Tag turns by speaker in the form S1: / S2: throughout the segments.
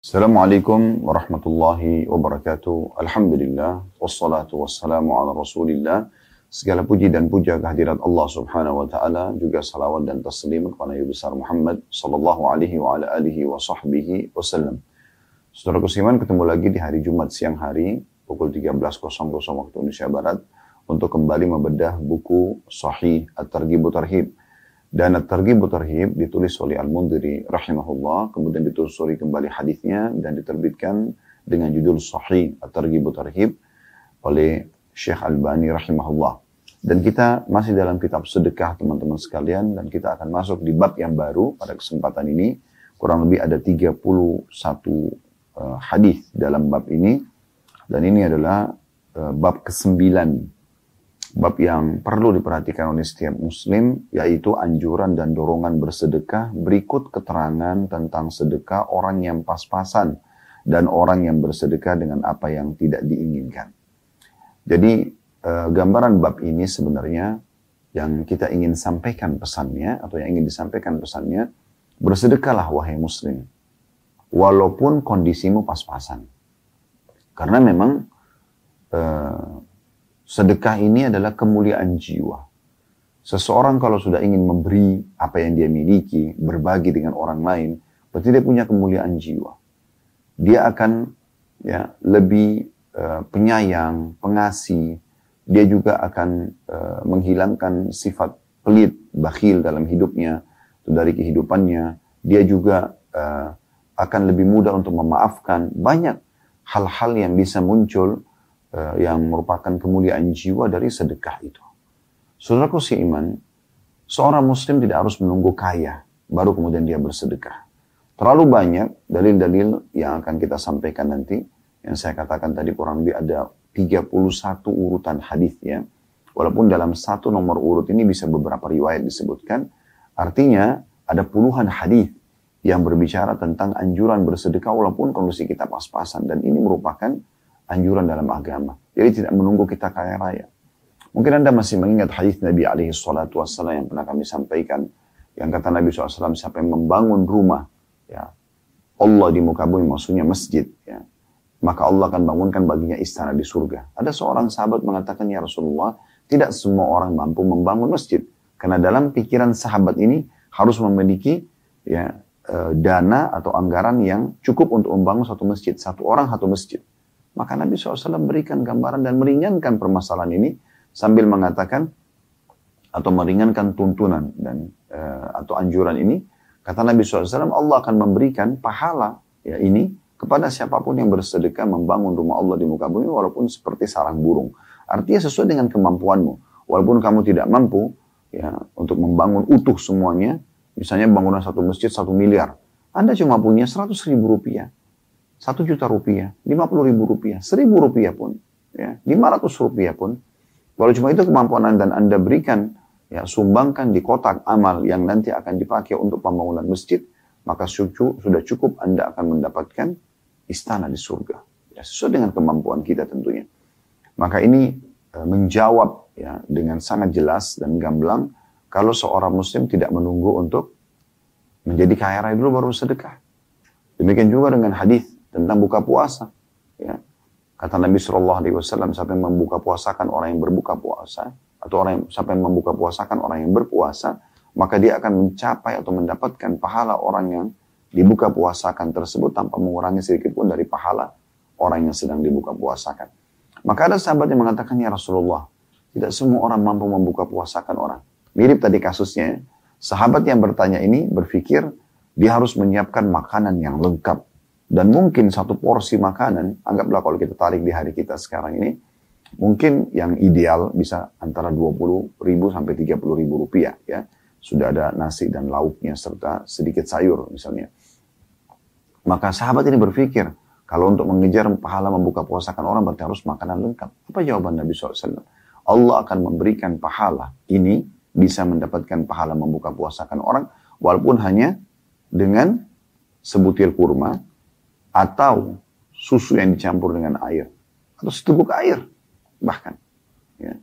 S1: Assalamualaikum warahmatullahi wabarakatuh. Alhamdulillah. Wassalatu wassalamu ala rasulillah. Segala puji dan puja kehadirat Allah subhanahu wa ta'ala. Juga salawat dan taslim kepada Nabi besar Muhammad sallallahu alaihi wa ala alihi wa sahbihi wasallam. Saudara Kusiman ketemu lagi di hari Jumat siang hari pukul 13.00 waktu Indonesia Barat untuk kembali membedah buku Sahih At-Targhib Tarhib dan At-Targhib Tarhib ditulis oleh Al-Mundiri rahimahullah, kemudian ditelusuri kembali hadisnya dan diterbitkan dengan judul Sahih At-Targhib Tarhib oleh Syekh Al-Bani rahimahullah. Dan kita masih dalam kitab sedekah teman-teman sekalian dan kita akan masuk di bab yang baru pada kesempatan ini. Kurang lebih ada 31 uh, eh, hadis dalam bab ini dan ini adalah uh, bab ke-9 bab yang perlu diperhatikan oleh setiap muslim yaitu anjuran dan dorongan bersedekah berikut keterangan tentang sedekah orang yang pas-pasan dan orang yang bersedekah dengan apa yang tidak diinginkan. Jadi eh, gambaran bab ini sebenarnya yang kita ingin sampaikan pesannya atau yang ingin disampaikan pesannya bersedekahlah wahai muslim walaupun kondisimu pas-pasan. Karena memang eh, Sedekah ini adalah kemuliaan jiwa. Seseorang kalau sudah ingin memberi apa yang dia miliki, berbagi dengan orang lain, berarti dia punya kemuliaan jiwa. Dia akan ya lebih uh, penyayang, pengasih. Dia juga akan uh, menghilangkan sifat pelit, bakhil dalam hidupnya, dari kehidupannya. Dia juga uh, akan lebih mudah untuk memaafkan. Banyak hal-hal yang bisa muncul yang merupakan kemuliaan jiwa dari sedekah itu. Saudaraku si iman, seorang muslim tidak harus menunggu kaya, baru kemudian dia bersedekah. Terlalu banyak dalil-dalil yang akan kita sampaikan nanti, yang saya katakan tadi kurang lebih ada 31 urutan hadisnya. Walaupun dalam satu nomor urut ini bisa beberapa riwayat disebutkan, artinya ada puluhan hadis yang berbicara tentang anjuran bersedekah walaupun kondisi kita pas-pasan dan ini merupakan anjuran dalam agama. Jadi tidak menunggu kita kaya raya. Mungkin Anda masih mengingat hadis Nabi alaihi salatu wassalam yang pernah kami sampaikan. Yang kata Nabi SAW, siapa yang membangun rumah, ya Allah di muka bumi, maksudnya masjid, ya maka Allah akan bangunkan baginya istana di surga. Ada seorang sahabat mengatakan, Ya Rasulullah, tidak semua orang mampu membangun masjid. Karena dalam pikiran sahabat ini harus memiliki ya, eh, dana atau anggaran yang cukup untuk membangun satu masjid. Satu orang satu masjid. Maka Nabi SAW berikan gambaran dan meringankan permasalahan ini sambil mengatakan atau meringankan tuntunan dan uh, atau anjuran ini. Kata Nabi SAW Allah akan memberikan pahala ya ini kepada siapa pun yang bersedekah membangun rumah Allah di muka bumi walaupun seperti sarang burung. Artinya sesuai dengan kemampuanmu. Walaupun kamu tidak mampu ya untuk membangun utuh semuanya misalnya bangunan satu masjid satu miliar anda cuma punya seratus ribu rupiah satu juta rupiah, lima puluh ribu rupiah, seribu rupiah pun, ya, lima ratus rupiah pun, kalau cuma itu kemampuan anda dan anda berikan, ya, sumbangkan di kotak amal yang nanti akan dipakai untuk pembangunan masjid, maka sudah cukup anda akan mendapatkan istana di surga. Ya, sesuai dengan kemampuan kita tentunya. Maka ini e, menjawab ya dengan sangat jelas dan gamblang kalau seorang muslim tidak menunggu untuk menjadi kaya raya dulu baru sedekah. Demikian juga dengan hadis tentang buka puasa. Ya. Kata Nabi Shallallahu Alaihi Wasallam, siapa yang membuka puasakan orang yang berbuka puasa, atau orang yang, siapa yang membuka puasakan orang yang berpuasa, maka dia akan mencapai atau mendapatkan pahala orang yang dibuka puasakan tersebut tanpa mengurangi sedikit pun dari pahala orang yang sedang dibuka puasakan. Maka ada sahabat yang mengatakan, ya Rasulullah, tidak semua orang mampu membuka puasakan orang. Mirip tadi kasusnya, ya. sahabat yang bertanya ini berpikir dia harus menyiapkan makanan yang lengkap dan mungkin satu porsi makanan, anggaplah kalau kita tarik di hari kita sekarang ini, mungkin yang ideal bisa antara 20 ribu sampai 30 ribu rupiah ya. Sudah ada nasi dan lauknya serta sedikit sayur misalnya. Maka sahabat ini berpikir, kalau untuk mengejar pahala membuka puasakan orang berarti harus makanan lengkap. Apa jawaban Nabi SAW? Allah akan memberikan pahala ini bisa mendapatkan pahala membuka puasakan orang walaupun hanya dengan sebutir kurma atau susu yang dicampur dengan air atau seteguk air bahkan ya.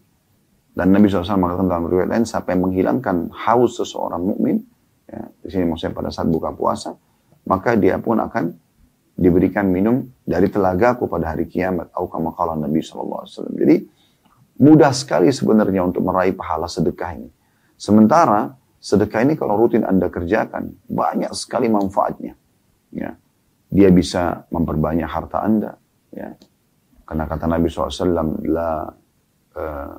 S1: dan Nabi SAW mengatakan dalam riwayat lain siapa yang menghilangkan haus seseorang mukmin ya, di sini maksudnya pada saat buka puasa maka dia pun akan diberikan minum dari telagaku pada hari kiamat. Atau Nabi SAW. Jadi mudah sekali sebenarnya untuk meraih pahala sedekah ini. Sementara sedekah ini kalau rutin Anda kerjakan, banyak sekali manfaatnya. Ya. Dia bisa memperbanyak harta Anda. Ya. Karena kata Nabi SAW, la, uh,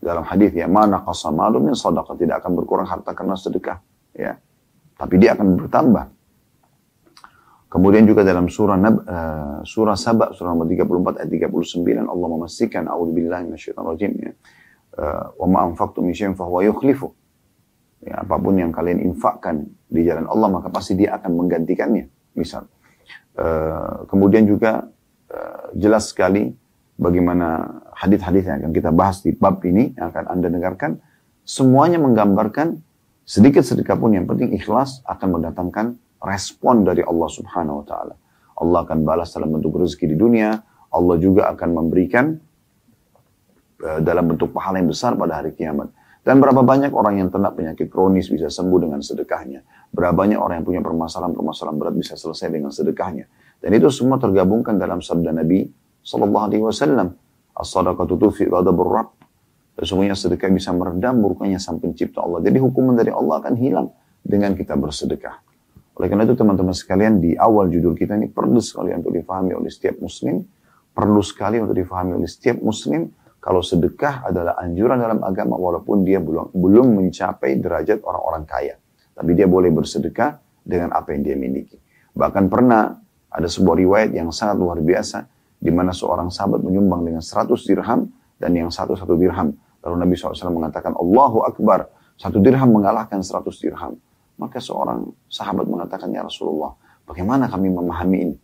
S1: dalam hadis ya, mana qasamalun min sadaqah, tidak akan berkurang harta karena sedekah. Ya. Tapi dia akan bertambah. Kemudian juga dalam surah Nab, uh, surah Saba surah nomor 34 ayat 39 Allah memastikan auzubillahi minasyaitonir rajim ya. Uh, wa ma anfaqtum min syai'in fahuwa yukhlifu. Ya, apa pun yang kalian infakkan di jalan Allah maka pasti dia akan menggantikannya. Misal. Uh, kemudian juga uh, jelas sekali bagaimana hadis-hadis yang akan kita bahas di bab ini yang akan Anda dengarkan semuanya menggambarkan sedikit sedikit pun yang penting ikhlas akan mendatangkan respon dari Allah Subhanahu wa taala. Allah akan balas dalam bentuk rezeki di dunia, Allah juga akan memberikan uh, dalam bentuk pahala yang besar pada hari kiamat. Dan berapa banyak orang yang ternak penyakit kronis bisa sembuh dengan sedekahnya. Berapa banyak orang yang punya permasalahan-permasalahan berat bisa selesai dengan sedekahnya. Dan itu semua tergabungkan dalam sabda Nabi Sallallahu Alaihi Wasallam. As-sadaqatu tufi ghadabur. Sesungguhnya sedekah bisa meredam murkanya sang pencipta Allah. Jadi hukuman dari Allah akan hilang dengan kita bersedekah. Oleh karena itu teman-teman sekalian di awal judul kita ini perlu sekali untuk difahami oleh setiap muslim, perlu sekali untuk difahami oleh setiap muslim kalau sedekah adalah anjuran dalam agama walaupun dia belum belum mencapai derajat orang-orang kaya. Tapi dia boleh bersedekah dengan apa yang dia miliki. Bahkan pernah ada sebuah riwayat yang sangat luar biasa di mana seorang sahabat menyumbang dengan 100 dirham dan yang satu satu dirham. Lalu Nabi SAW mengatakan Allahu Akbar. Satu dirham mengalahkan 100 dirham. Maka seorang sahabat mengatakan, ya Rasulullah, bagaimana kami memahami ini?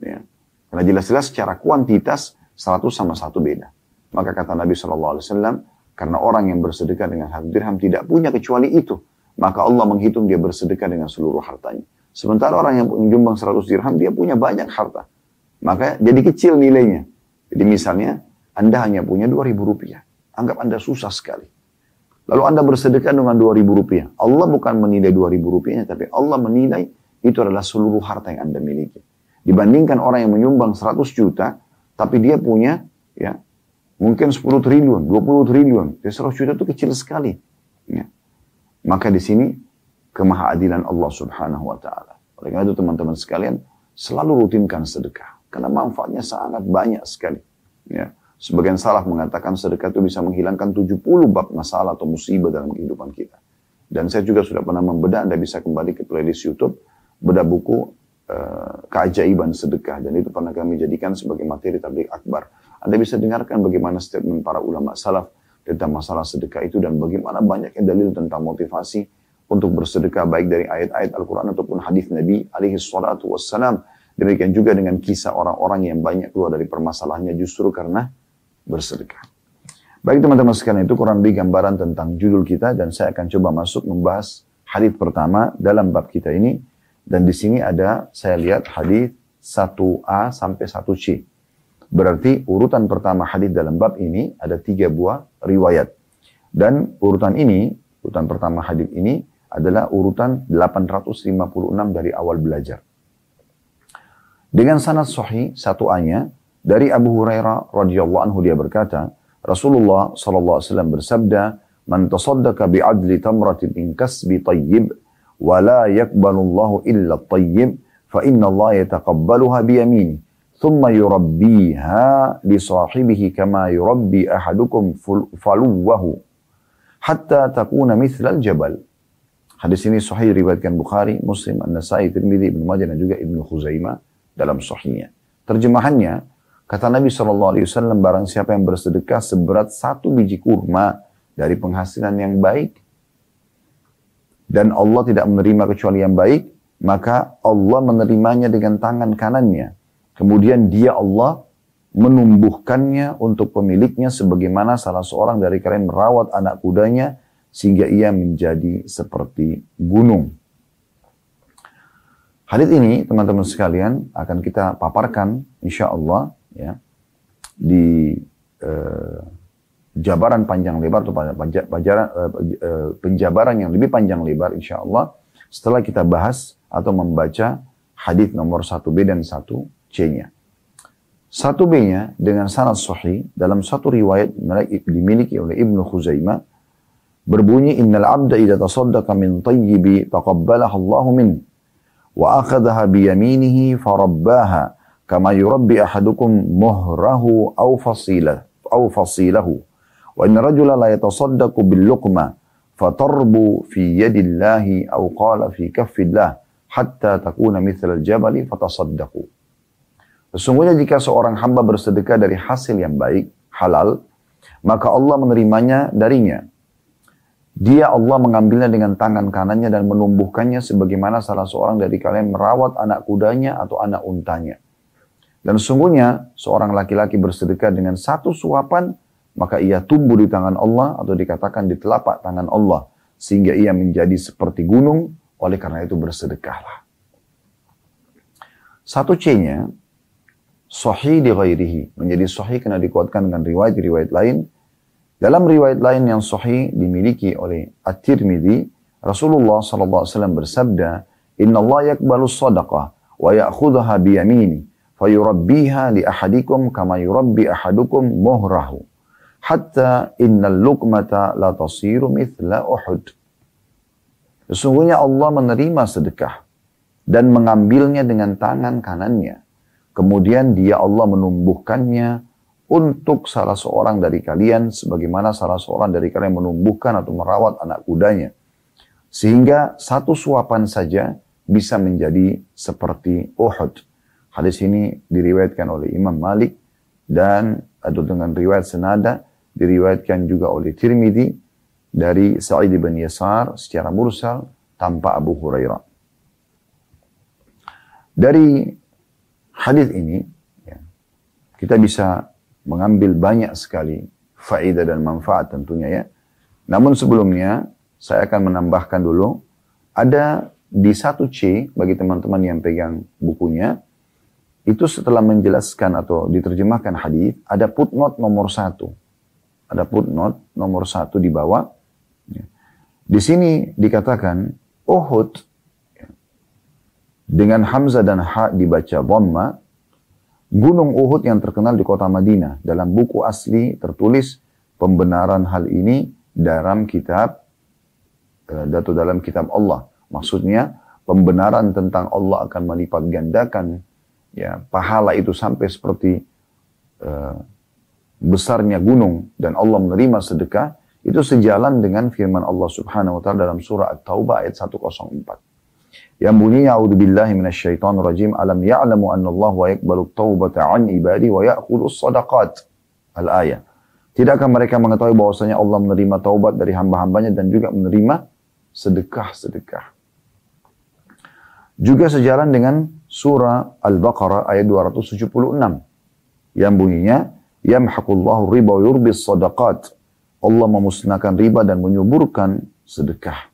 S1: Ya. Karena jelas-jelas secara kuantitas 100 sama satu beda. Maka kata Nabi SAW, karena orang yang bersedekah dengan satu dirham tidak punya kecuali itu. Maka Allah menghitung dia bersedekah dengan seluruh hartanya. Sementara orang yang menyumbang 100 dirham, dia punya banyak harta. Maka jadi kecil nilainya. Jadi misalnya, Anda hanya punya 2000 rupiah. Anggap Anda susah sekali. Lalu Anda bersedekah dengan 2000 rupiah. Allah bukan menilai 2000 rupiahnya, tapi Allah menilai itu adalah seluruh harta yang Anda miliki. Dibandingkan orang yang menyumbang 100 juta, tapi dia punya ya mungkin 10 triliun, 20 triliun. 100 juta itu kecil sekali. Ya. Maka di sini kemahadilan Allah subhanahu wa ta'ala. Oleh karena itu teman-teman sekalian, selalu rutinkan sedekah. Karena manfaatnya sangat banyak sekali. Ya. Sebagian salah mengatakan sedekah itu bisa menghilangkan 70 bab masalah atau musibah dalam kehidupan kita. Dan saya juga sudah pernah membedah, Anda bisa kembali ke playlist YouTube, bedah buku uh, keajaiban sedekah. Dan itu pernah kami jadikan sebagai materi tablik akbar. Anda bisa dengarkan bagaimana statement para ulama salaf tentang masalah sedekah itu dan bagaimana banyaknya dalil tentang motivasi untuk bersedekah baik dari ayat-ayat Al-Quran ataupun hadis Nabi alaihi salatu wassalam. Demikian juga dengan kisah orang-orang yang banyak keluar dari permasalahannya justru karena bersedekah. Baik teman-teman sekalian itu kurang lebih gambaran tentang judul kita dan saya akan coba masuk membahas hadis pertama dalam bab kita ini dan di sini ada saya lihat hadis 1A sampai 1C. Berarti urutan pertama hadis dalam bab ini ada tiga buah riwayat. Dan urutan ini, urutan pertama hadis ini adalah urutan 856 dari awal belajar. Dengan sanad sahih satu A-nya dari Abu Hurairah radhiyallahu anhu dia berkata, Rasulullah sallallahu alaihi wasallam bersabda, "Man tasaddaqa bi'adli tamratin min kasbi tayyib wa la yaqbalu Allah illa tayyib, fa inna Allah yataqabbaluha bi yurabbiha li sahibihi kama yurabbi ahadukum faluwahu hatta takuna mithlal jabal." Hadis ini sahih riwayatkan Bukhari, Muslim, An-Nasai, Tirmidzi, Ibnu Majah dan juga Ibnu Khuzaimah dalam sahihnya. Terjemahannya, Kata Nabi SAW, barang siapa yang bersedekah seberat satu biji kurma dari penghasilan yang baik, dan Allah tidak menerima kecuali yang baik, maka Allah menerimanya dengan tangan kanannya. Kemudian dia Allah menumbuhkannya untuk pemiliknya sebagaimana salah seorang dari kalian merawat anak kudanya sehingga ia menjadi seperti gunung. Hadis ini teman-teman sekalian akan kita paparkan insya Allah ya di uh, jabaran panjang lebar atau penjabaran, uh, uh, penjabaran yang lebih panjang lebar insya Allah setelah kita bahas atau membaca hadis nomor 1B dan 1C-nya. 1B-nya dengan sanad sahih dalam satu riwayat dimiliki oleh Ibnu Khuzaimah berbunyi innal abda idza tasaddaqa min tayyibi taqabbalaha Allah min wa akhadhaha bi yaminihi farabbaha kama yurabbi ahadukum muhrahu aw fasilah aw fasilahu wa inna rajula la yatasaddaqu bil luqma fatarbu fi yadillahi aw qala fi kaffillah hatta takuna mithla al-jabali fatasaddaqu Sesungguhnya jika seorang hamba bersedekah dari hasil yang baik, halal, maka Allah menerimanya darinya. Dia Allah mengambilnya dengan tangan kanannya dan menumbuhkannya sebagaimana salah seorang dari kalian merawat anak kudanya atau anak untanya. Dan sesungguhnya seorang laki-laki bersedekah dengan satu suapan, maka ia tumbuh di tangan Allah atau dikatakan di telapak tangan Allah. Sehingga ia menjadi seperti gunung, oleh karena itu bersedekahlah. Satu C-nya, sahih di ghairihi. Menjadi sahih karena dikuatkan dengan riwayat-riwayat lain. Dalam riwayat lain yang sahih dimiliki oleh At-Tirmidzi, Rasulullah SAW bersabda, Inna Allah yakbalu sadaqah wa ya'khudhaha biyamini fayurabbiha li ahadikum kama yurabbi ahadukum muhrahu hatta innal lukmata la tasiru mithla uhud. Sesungguhnya Allah menerima sedekah dan mengambilnya dengan tangan kanannya Kemudian dia Allah menumbuhkannya untuk salah seorang dari kalian sebagaimana salah seorang dari kalian menumbuhkan atau merawat anak kudanya. Sehingga satu suapan saja bisa menjadi seperti Uhud. Hadis ini diriwayatkan oleh Imam Malik dan atau dengan riwayat senada diriwayatkan juga oleh Tirmidzi dari Sa'id bin Yasar secara mursal tanpa Abu Hurairah. Dari hadis ini ya, kita bisa mengambil banyak sekali faedah dan manfaat tentunya ya. Namun sebelumnya saya akan menambahkan dulu ada di satu C bagi teman-teman yang pegang bukunya itu setelah menjelaskan atau diterjemahkan hadis ada footnote nomor satu ada footnote nomor satu di bawah ya. di sini dikatakan Uhud dengan Hamzah dan Ha dibaca Dhamma, Gunung Uhud yang terkenal di kota Madinah. Dalam buku asli tertulis pembenaran hal ini dalam kitab uh, dalam kitab Allah. Maksudnya pembenaran tentang Allah akan melipat gandakan ya pahala itu sampai seperti uh, besarnya gunung dan Allah menerima sedekah itu sejalan dengan firman Allah Subhanahu wa taala dalam surah At-Taubah ayat 104. Yang bunyinya a'udzubillahi minasyaitonir rajim alam ya'lamu anna Allah wa yaqbalu taubata an ibadi wa ya'khudhu sadaqat. Al-ayah. Tidakkah mereka mengetahui bahwasanya Allah menerima taubat dari hamba-hambanya dan juga menerima sedekah-sedekah. Juga sejalan dengan surah Al-Baqarah ayat 276 yang bunyinya yamhaqullahu riba yurbis sadaqat. Allah memusnahkan riba dan menyuburkan sedekah.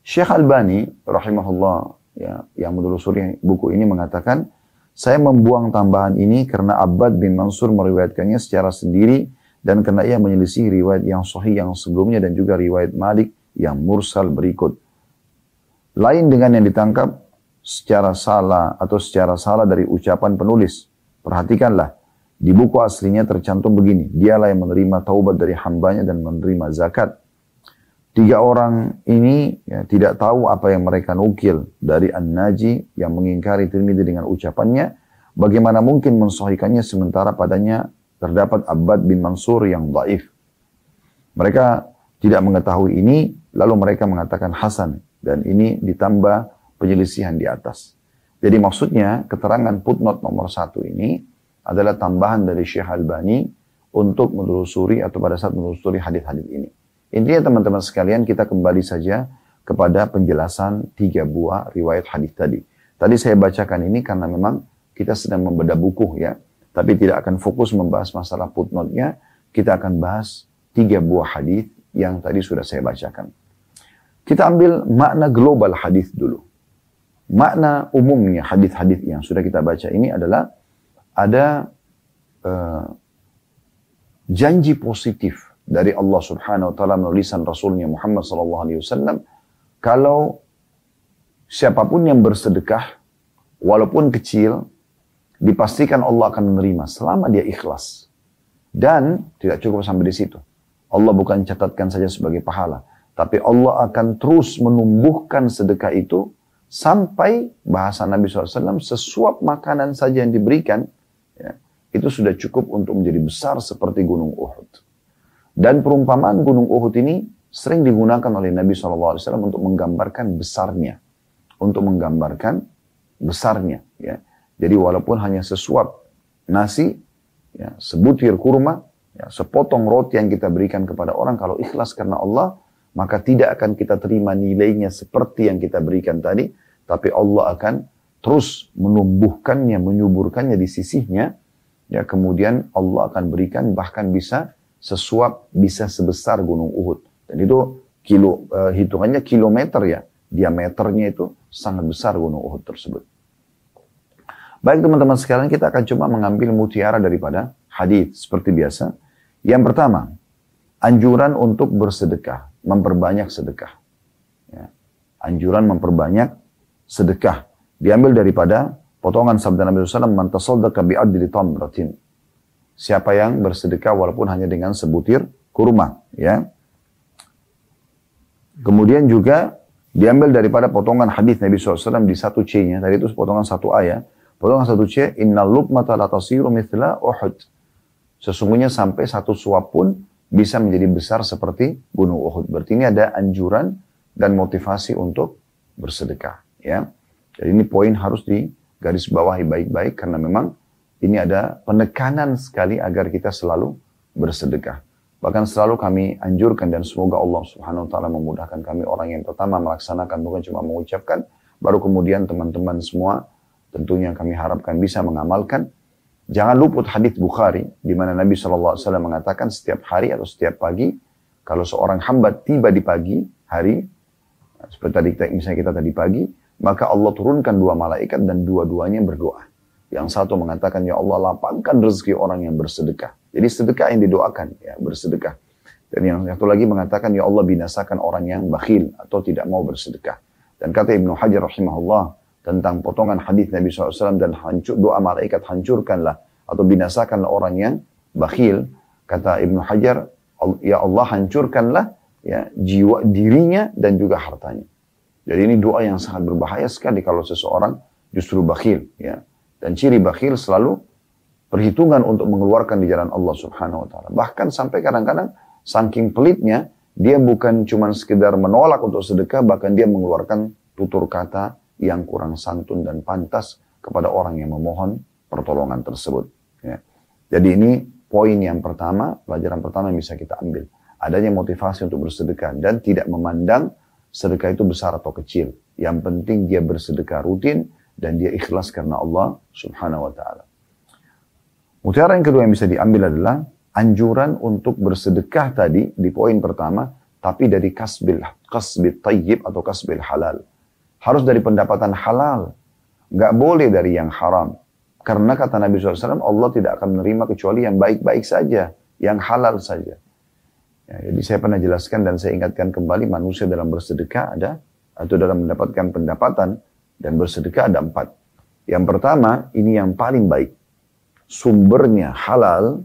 S1: Syekh Albani rahimahullah ya, yang menelusuri buku ini mengatakan, saya membuang tambahan ini karena Abbad bin Mansur meriwayatkannya secara sendiri dan karena ia menyelisih riwayat yang sahih yang sebelumnya dan juga riwayat Malik yang mursal berikut. Lain dengan yang ditangkap secara salah atau secara salah dari ucapan penulis. Perhatikanlah, di buku aslinya tercantum begini, dialah yang menerima taubat dari hambanya dan menerima zakat. Tiga orang ini ya, tidak tahu apa yang mereka nukil dari An-Naji yang mengingkari Tirmidzi dengan ucapannya. Bagaimana mungkin mensohikannya sementara padanya terdapat Abbad bin Mansur yang daif. Mereka tidak mengetahui ini, lalu mereka mengatakan Hasan. Dan ini ditambah penyelisihan di atas. Jadi maksudnya keterangan footnote nomor satu ini adalah tambahan dari Syekh Albani untuk menelusuri atau pada saat menelusuri hadis-hadis ini. Intinya teman-teman sekalian kita kembali saja kepada penjelasan tiga buah riwayat hadis tadi. Tadi saya bacakan ini karena memang kita sedang membedah buku ya. Tapi tidak akan fokus membahas masalah footnote-nya. Kita akan bahas tiga buah hadis yang tadi sudah saya bacakan. Kita ambil makna global hadis dulu. Makna umumnya hadis-hadis yang sudah kita baca ini adalah ada uh, janji positif dari Allah Subhanahu wa taala melalui lisan Rasulnya Muhammad sallallahu alaihi wasallam kalau siapa pun yang bersedekah, walaupun kecil, dipastikan Allah akan menerima selama dia ikhlas. Dan tidak cukup sampai di situ. Allah bukan catatkan saja sebagai pahala, tapi Allah akan terus menumbuhkan sedekah itu sampai bahasa Nabi SAW sesuap makanan saja yang diberikan ya, itu sudah cukup untuk menjadi besar seperti gunung Uhud. Dan perumpamaan gunung Uhud ini sering digunakan oleh Nabi SAW untuk menggambarkan besarnya. Untuk menggambarkan besarnya. Ya. Jadi walaupun hanya sesuap nasi, ya, sebutir kurma, ya, sepotong roti yang kita berikan kepada orang, kalau ikhlas karena Allah, maka tidak akan kita terima nilainya seperti yang kita berikan tadi, tapi Allah akan terus menumbuhkannya, menyuburkannya di sisinya, ya kemudian Allah akan berikan bahkan bisa sesuap bisa sebesar gunung Uhud. Dan itu kilo uh, hitungannya kilometer ya. Diameternya itu sangat besar gunung Uhud tersebut. Baik teman-teman sekalian kita akan coba mengambil mutiara daripada hadis seperti biasa. Yang pertama anjuran untuk bersedekah memperbanyak sedekah. Ya. anjuran memperbanyak sedekah. Diambil daripada Potongan sabda Nabi SAW, Man tasaddaqa bi'adli tamratin. Siapa yang bersedekah walaupun hanya dengan sebutir kurma. Ya. Kemudian juga diambil daripada potongan hadis Nabi SAW di satu C-nya. Tadi itu potongan satu ayat. Potongan satu C, Inna lukmata tasiru mithla Uhud. Sesungguhnya sampai satu suap pun bisa menjadi besar seperti gunung Uhud. Berarti ini ada anjuran dan motivasi untuk bersedekah. Ya. Jadi ini poin harus di garis bawahi baik-baik karena memang ini ada penekanan sekali agar kita selalu bersedekah. Bahkan selalu kami anjurkan dan semoga Allah Subhanahu wa taala memudahkan kami orang yang pertama melaksanakan bukan cuma mengucapkan, baru kemudian teman-teman semua tentunya kami harapkan bisa mengamalkan. Jangan luput hadis Bukhari di mana Nabi SAW mengatakan setiap hari atau setiap pagi kalau seorang hamba tiba di pagi hari seperti tadi misalnya kita tadi pagi maka Allah turunkan dua malaikat dan dua-duanya berdoa. Yang satu mengatakan, Ya Allah lapangkan rezeki orang yang bersedekah. Jadi sedekah yang didoakan, ya bersedekah. Dan yang satu lagi mengatakan, Ya Allah binasakan orang yang bakhil atau tidak mau bersedekah. Dan kata Ibnu Hajar rahimahullah tentang potongan hadis Nabi SAW dan hancur, doa malaikat hancurkanlah atau binasakanlah orang yang bakhil. Kata Ibnu Hajar, Ya Allah hancurkanlah ya jiwa dirinya dan juga hartanya. Jadi ini doa yang sangat berbahaya sekali kalau seseorang justru bakhil. Ya. Dan ciri bakhil selalu perhitungan untuk mengeluarkan di jalan Allah Subhanahu Wa Taala. Bahkan sampai kadang-kadang saking pelitnya dia bukan cuma sekedar menolak untuk sedekah, bahkan dia mengeluarkan tutur kata yang kurang santun dan pantas kepada orang yang memohon pertolongan tersebut. Ya. Jadi ini poin yang pertama, pelajaran pertama yang bisa kita ambil. Adanya motivasi untuk bersedekah dan tidak memandang sedekah itu besar atau kecil. Yang penting dia bersedekah rutin dan dia ikhlas karena Allah subhanahu wa ta'ala. Mutiara yang kedua yang bisa diambil adalah anjuran untuk bersedekah tadi di poin pertama, tapi dari kasbil, kasbil tayyib atau kasbil halal. Harus dari pendapatan halal. Nggak boleh dari yang haram. Karena kata Nabi SAW, Allah tidak akan menerima kecuali yang baik-baik saja, yang halal saja. Ya, jadi saya pernah jelaskan dan saya ingatkan kembali manusia dalam bersedekah ada atau dalam mendapatkan pendapatan dan bersedekah ada empat. Yang pertama ini yang paling baik. Sumbernya halal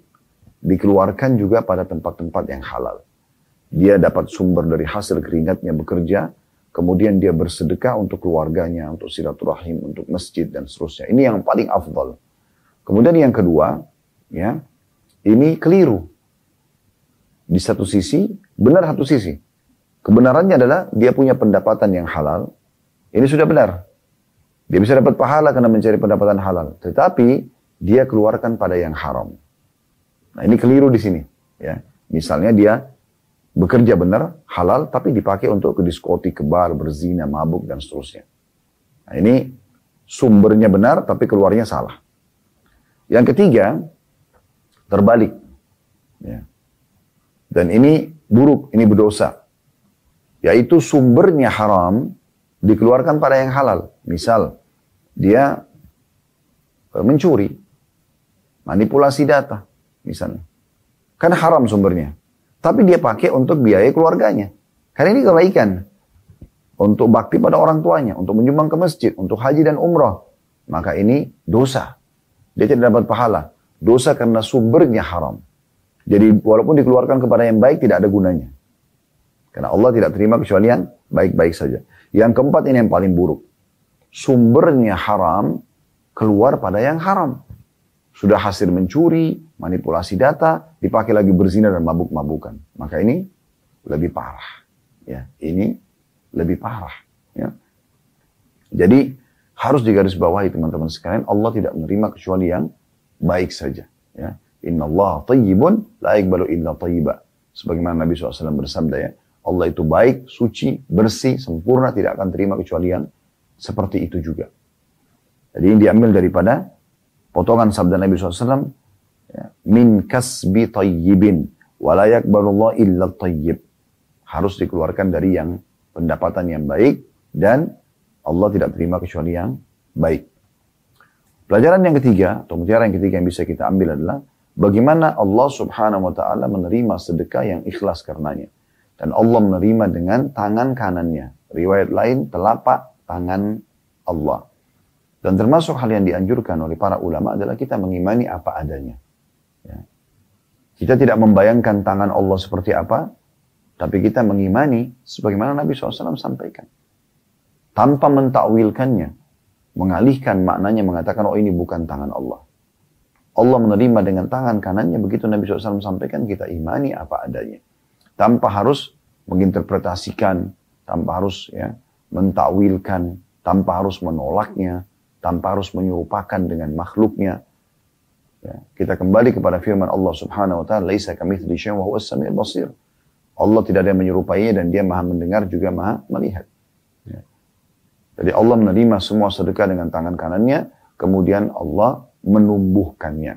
S1: dikeluarkan juga pada tempat-tempat yang halal. Dia dapat sumber dari hasil keringatnya bekerja, kemudian dia bersedekah untuk keluarganya, untuk silaturahim, untuk masjid dan seterusnya. Ini yang paling afdal. Kemudian yang kedua, ya, ini keliru. Di satu sisi, benar satu sisi. Kebenarannya adalah dia punya pendapatan yang halal. Ini sudah benar. Dia bisa dapat pahala karena mencari pendapatan halal. Tetapi dia keluarkan pada yang haram. Nah ini keliru di sini. Ya, Misalnya dia bekerja benar, halal, tapi dipakai untuk ke diskotik, ke bar, berzina, mabuk, dan seterusnya. Nah ini sumbernya benar, tapi keluarnya salah. Yang ketiga, terbalik. Ya. Dan ini buruk, ini berdosa. Yaitu sumbernya haram dikeluarkan pada yang halal. Misal, dia e, mencuri, manipulasi data, misalnya. Kan haram sumbernya. Tapi dia pakai untuk biaya keluarganya. Karena ini kebaikan. untuk bakti pada orang tuanya, untuk menyumbang ke masjid, untuk haji dan umrah, maka ini dosa. Dia tidak dapat pahala. Dosa karena sumbernya haram. Jadi walaupun dikeluarkan kepada yang baik tidak ada gunanya. Karena Allah tidak terima kecuali yang baik-baik saja. Yang keempat ini yang paling buruk. Sumbernya haram keluar pada yang haram. Sudah hasil mencuri, manipulasi data, dipakai lagi berzina dan mabuk-mabukan. Maka ini lebih parah. Ya, ini lebih parah. Ya. Jadi harus digarisbawahi teman-teman sekalian, Allah tidak menerima kecuali yang baik saja. Ya. Inna Allah tayyibun la ikbalu illa tayyiba. Sebagaimana Nabi SAW bersabda ya, Allah itu baik, suci, bersih, sempurna, tidak akan terima kecuali yang seperti itu juga. Jadi ini diambil daripada potongan sabda Nabi SAW, ya, min kasbi tayyibin, walayak balullah illa tayyib. Harus dikeluarkan dari yang pendapatan yang baik, dan Allah tidak terima kecuali yang baik. Pelajaran yang ketiga, atau mutiara yang ketiga yang bisa kita ambil adalah, bagaimana Allah subhanahu wa ta'ala menerima sedekah yang ikhlas karenanya. Dan Allah menerima dengan tangan kanannya. Riwayat lain, telapak tangan Allah. Dan termasuk hal yang dianjurkan oleh para ulama adalah kita mengimani apa adanya. Ya. Kita tidak membayangkan tangan Allah seperti apa, tapi kita mengimani sebagaimana Nabi SAW sampaikan. Tanpa mentakwilkannya, mengalihkan maknanya mengatakan, oh ini bukan tangan Allah. Allah menerima dengan tangan kanannya, begitu Nabi SAW sampaikan, kita imani apa adanya. Tanpa harus menginterpretasikan, tanpa harus ya mentakwilkan, tanpa harus menolaknya, tanpa harus menyerupakan dengan makhluknya. Ya, kita kembali kepada firman Allah Subhanahu wa taala, "Laisa kamitsli syai'un wa huwas samiul basir." Allah tidak ada yang menyerupainya dan dia maha mendengar juga maha melihat. Ya. Jadi Allah menerima semua sedekah dengan tangan kanannya, kemudian Allah menumbuhkannya.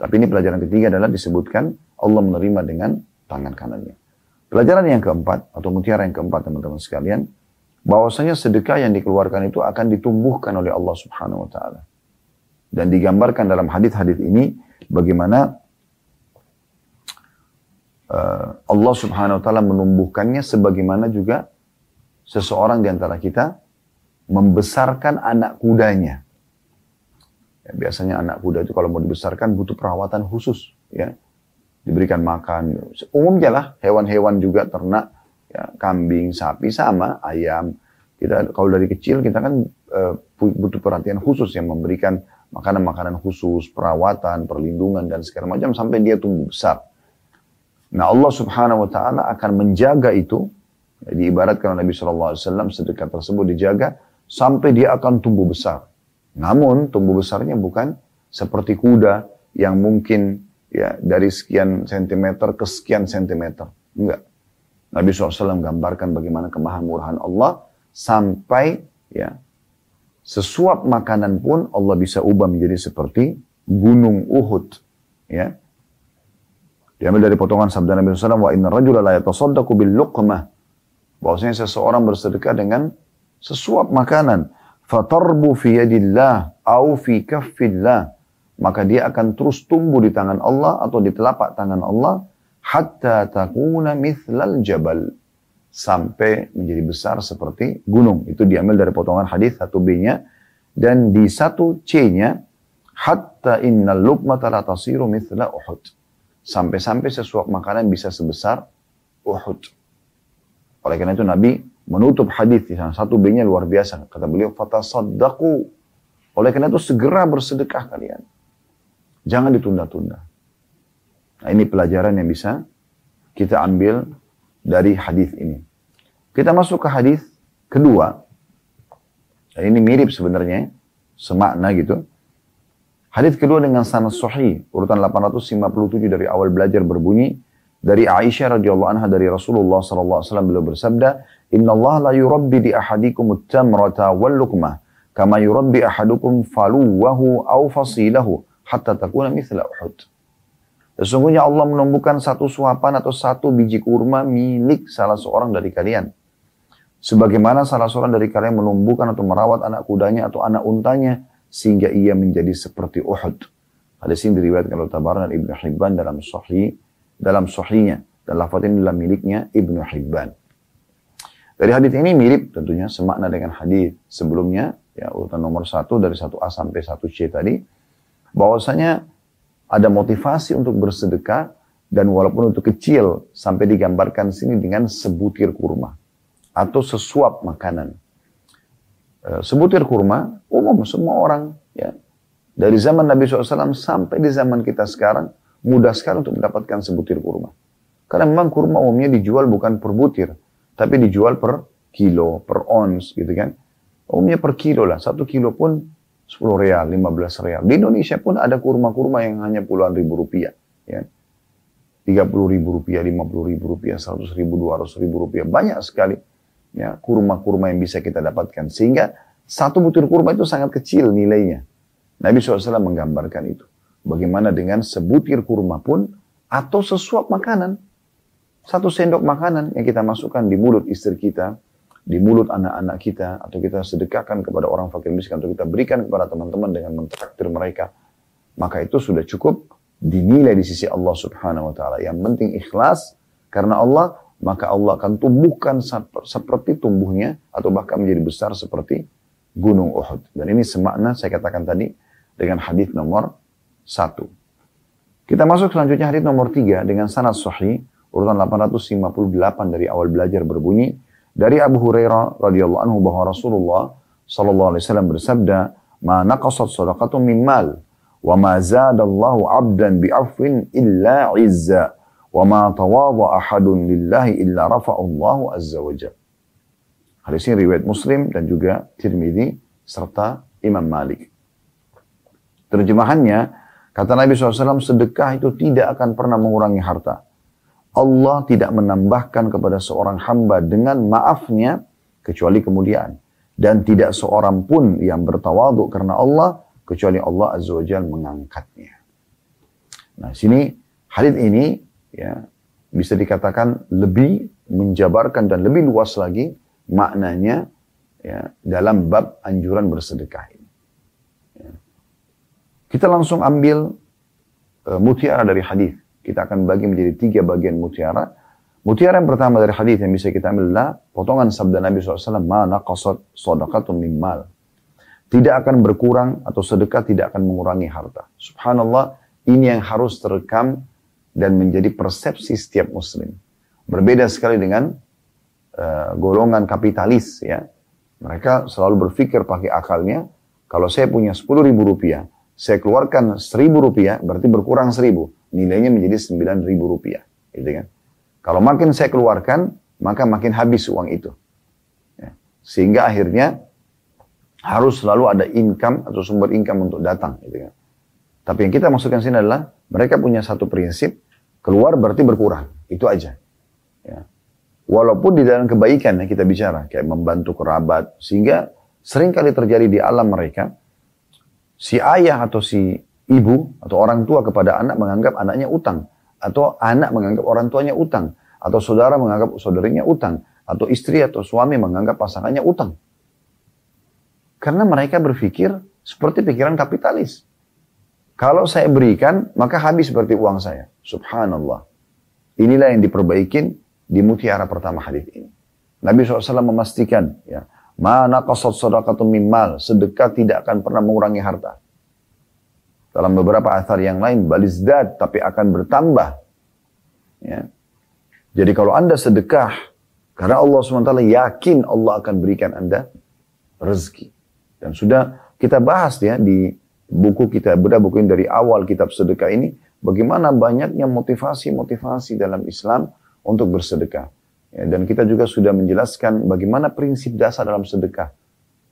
S1: Tapi ini pelajaran ketiga adalah disebutkan Allah menerima dengan tangan kanannya. Pelajaran yang keempat atau mutiara yang keempat teman-teman sekalian, bahwasanya sedekah yang dikeluarkan itu akan ditumbuhkan oleh Allah Subhanahu wa taala. Dan digambarkan dalam hadis-hadis ini bagaimana uh, Allah Subhanahu wa taala menumbuhkannya sebagaimana juga seseorang di antara kita membesarkan anak kudanya. Ya, biasanya anak kuda itu kalau mau dibesarkan butuh perawatan khusus, ya. Diberikan makan. Umumnya lah hewan-hewan juga ternak ya, kambing, sapi sama, ayam. Kita kalau dari kecil kita kan uh, butuh perhatian khusus yang memberikan makanan-makanan khusus, perawatan, perlindungan dan segala macam sampai dia tumbuh besar. Nah Allah Subhanahu Wa Taala akan menjaga itu. Ya, diibaratkan Nabi Shallallahu Alaihi Wasallam sedekah tersebut dijaga sampai dia akan tumbuh besar. Namun tumbuh besarnya bukan seperti kuda yang mungkin ya dari sekian sentimeter ke sekian sentimeter. Enggak. Nabi SAW gambarkan bagaimana kemahamurahan Allah sampai ya sesuap makanan pun Allah bisa ubah menjadi seperti gunung Uhud. Ya. Diambil dari potongan sabda Nabi SAW, wa inna rajula la yatasaddaqu bil luqmah. Bahwasanya seseorang bersedekah dengan sesuap makanan. Fatarbu fi yadillah au fi kaffillah. Maka dia akan terus tumbuh di tangan Allah atau di telapak tangan Allah hatta takuna mithlal jabal sampai menjadi besar seperti gunung. Itu diambil dari potongan hadis satu B-nya dan di satu C-nya hatta innal luqmata la tasiru mithla Uhud. Sampai-sampai sesuap makanan bisa sebesar Uhud. Oleh karena itu Nabi menutup hadis di sana satu B-nya luar biasa. Kata beliau fatasaddaqu. Oleh karena itu segera bersedekah kalian. Jangan ditunda-tunda. Nah, ini pelajaran yang bisa kita ambil dari hadis ini. Kita masuk ke hadis kedua. Dan ini mirip sebenarnya, semakna gitu. Hadis kedua dengan sanad sahih, urutan 857 dari awal belajar berbunyi dari Aisyah radhiyallahu anha dari Rasulullah sallallahu alaihi wasallam beliau bersabda, "Inna Allah la yurabbi di ahadikum at-tamrata wal luqmah kama yurabbi ahadukum faluwahu aw fasilahu hatta takuna mithla Uhud." Sesungguhnya Allah menumbuhkan satu suapan atau satu biji kurma milik salah seorang dari kalian. Sebagaimana salah seorang dari kalian menumbuhkan atau merawat anak kudanya atau anak untanya sehingga ia menjadi seperti Uhud. Hadis ini diriwayatkan oleh Tabaran dan Ibnu Hibban dalam sahih dalam sahihnya dan lafaz ini dalam miliknya Ibnu Hibban. Dari hadis ini mirip tentunya semakna dengan hadis sebelumnya, ya urutan nomor satu dari satu A sampai satu C tadi, bahwasanya ada motivasi untuk bersedekah dan walaupun untuk kecil sampai digambarkan sini dengan sebutir kurma atau sesuap makanan. Eh, sebutir kurma umum semua orang ya dari zaman Nabi SAW sampai di zaman kita sekarang mudah sekali untuk mendapatkan sebutir kurma. Karena memang kurma umumnya dijual bukan per butir, tapi dijual per kilo, per ons gitu kan. Umumnya per kilo lah, satu kilo pun 10 real, 15 real. Di Indonesia pun ada kurma-kurma yang hanya puluhan ribu rupiah. Ya. 30 ribu rupiah, 50 ribu rupiah, 100 ribu, 200 ribu rupiah. Banyak sekali ya kurma-kurma yang bisa kita dapatkan. Sehingga satu butir kurma itu sangat kecil nilainya. Nabi SAW menggambarkan itu. Bagaimana dengan sebutir kurma pun atau sesuap makanan. Satu sendok makanan yang kita masukkan di mulut istri kita, di mulut anak-anak kita, atau kita sedekahkan kepada orang fakir miskin, atau kita berikan kepada teman-teman dengan mentraktir mereka, maka itu sudah cukup dinilai di sisi Allah subhanahu wa ta'ala. Yang penting ikhlas, karena Allah, maka Allah akan tumbuhkan seperti tumbuhnya, atau bahkan menjadi besar seperti gunung Uhud. Dan ini semakna saya katakan tadi dengan hadis nomor satu. Kita masuk selanjutnya hadis nomor tiga dengan sanad sahih urutan 858 dari awal belajar berbunyi dari Abu Hurairah radhiyallahu anhu bahwa Rasulullah sallallahu alaihi wasallam bersabda, "Ma naqasat shadaqatun min mal wa ma zadallahu 'abdan bi'afwin illa 'izza wa ma tawadha ahadun lillahi illa rafa'allahu azza wa jalla." Hadis ini riwayat Muslim dan juga Tirmidzi serta Imam Malik. Terjemahannya, kata Nabi SAW, sedekah itu tidak akan pernah mengurangi harta. Allah tidak menambahkan kepada seorang hamba dengan maafnya kecuali kemuliaan. Dan tidak seorang pun yang bertawaduk karena Allah kecuali Allah Azza wa mengangkatnya. Nah sini hadis ini ya bisa dikatakan lebih menjabarkan dan lebih luas lagi maknanya ya dalam bab anjuran bersedekah ini. Ya. Kita langsung ambil uh, mutiara dari hadis kita akan bagi menjadi tiga bagian mutiara. Mutiara yang pertama dari hadis yang bisa kita ambil adalah potongan sabda Nabi SAW, ma naqasat sadaqatun min mal. Tidak akan berkurang atau sedekah tidak akan mengurangi harta. Subhanallah, ini yang harus terekam dan menjadi persepsi setiap muslim. Berbeda sekali dengan uh, golongan kapitalis ya. Mereka selalu berpikir pakai akalnya, kalau saya punya 10 ribu rupiah, saya keluarkan 1000 rupiah, berarti berkurang 1000 nilainya menjadi 9 ribu rupiah. Gitu kan? Kalau makin saya keluarkan, maka makin habis uang itu. Ya. Sehingga akhirnya harus selalu ada income atau sumber income untuk datang. Gitu kan? Tapi yang kita maksudkan sini adalah mereka punya satu prinsip, keluar berarti berkurang. Itu aja. Ya. Walaupun di dalam kebaikan yang kita bicara, kayak membantu kerabat, sehingga sering kali terjadi di alam mereka, si ayah atau si ibu atau orang tua kepada anak menganggap anaknya utang atau anak menganggap orang tuanya utang atau saudara menganggap saudarinya utang atau istri atau suami menganggap pasangannya utang. Karena mereka berpikir seperti pikiran kapitalis. Kalau saya berikan, maka habis seperti uang saya. Subhanallah. Inilah yang diperbaikin di mutiara pertama hadis ini. Nabi SAW memastikan, ya, mana kasat mal, sedekah tidak akan pernah mengurangi harta. Dalam beberapa asar yang lain, balizdad, tapi akan bertambah. Ya. Jadi kalau anda sedekah, karena Allah SWT yakin Allah akan berikan anda rezeki. Dan sudah kita bahas ya di buku kita, beda buku ini dari awal kitab sedekah ini, bagaimana banyaknya motivasi-motivasi dalam Islam untuk bersedekah. Ya, dan kita juga sudah menjelaskan bagaimana prinsip dasar dalam sedekah.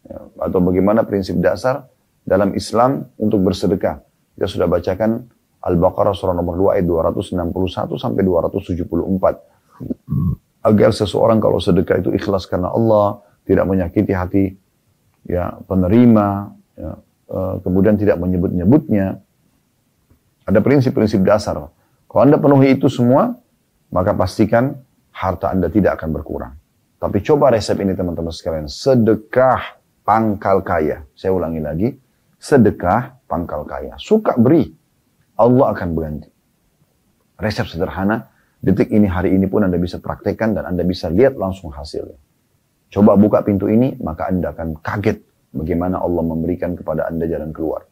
S1: Ya, atau bagaimana prinsip dasar dalam Islam untuk bersedekah. Kita sudah bacakan Al-Baqarah surah nomor 2 ayat 261 sampai 274. Agar seseorang kalau sedekah itu ikhlas karena Allah, tidak menyakiti hati ya penerima, ya, uh, kemudian tidak menyebut-nyebutnya. Ada prinsip-prinsip dasar. Kalau Anda penuhi itu semua, maka pastikan harta Anda tidak akan berkurang. Tapi coba resep ini teman-teman sekalian. Sedekah pangkal kaya. Saya ulangi lagi. Sedekah pangkal kaya. Suka beri, Allah akan berganti. Resep sederhana, detik ini hari ini pun Anda bisa praktekkan dan Anda bisa lihat langsung hasilnya. Coba buka pintu ini, maka Anda akan kaget bagaimana Allah memberikan kepada Anda jalan keluar.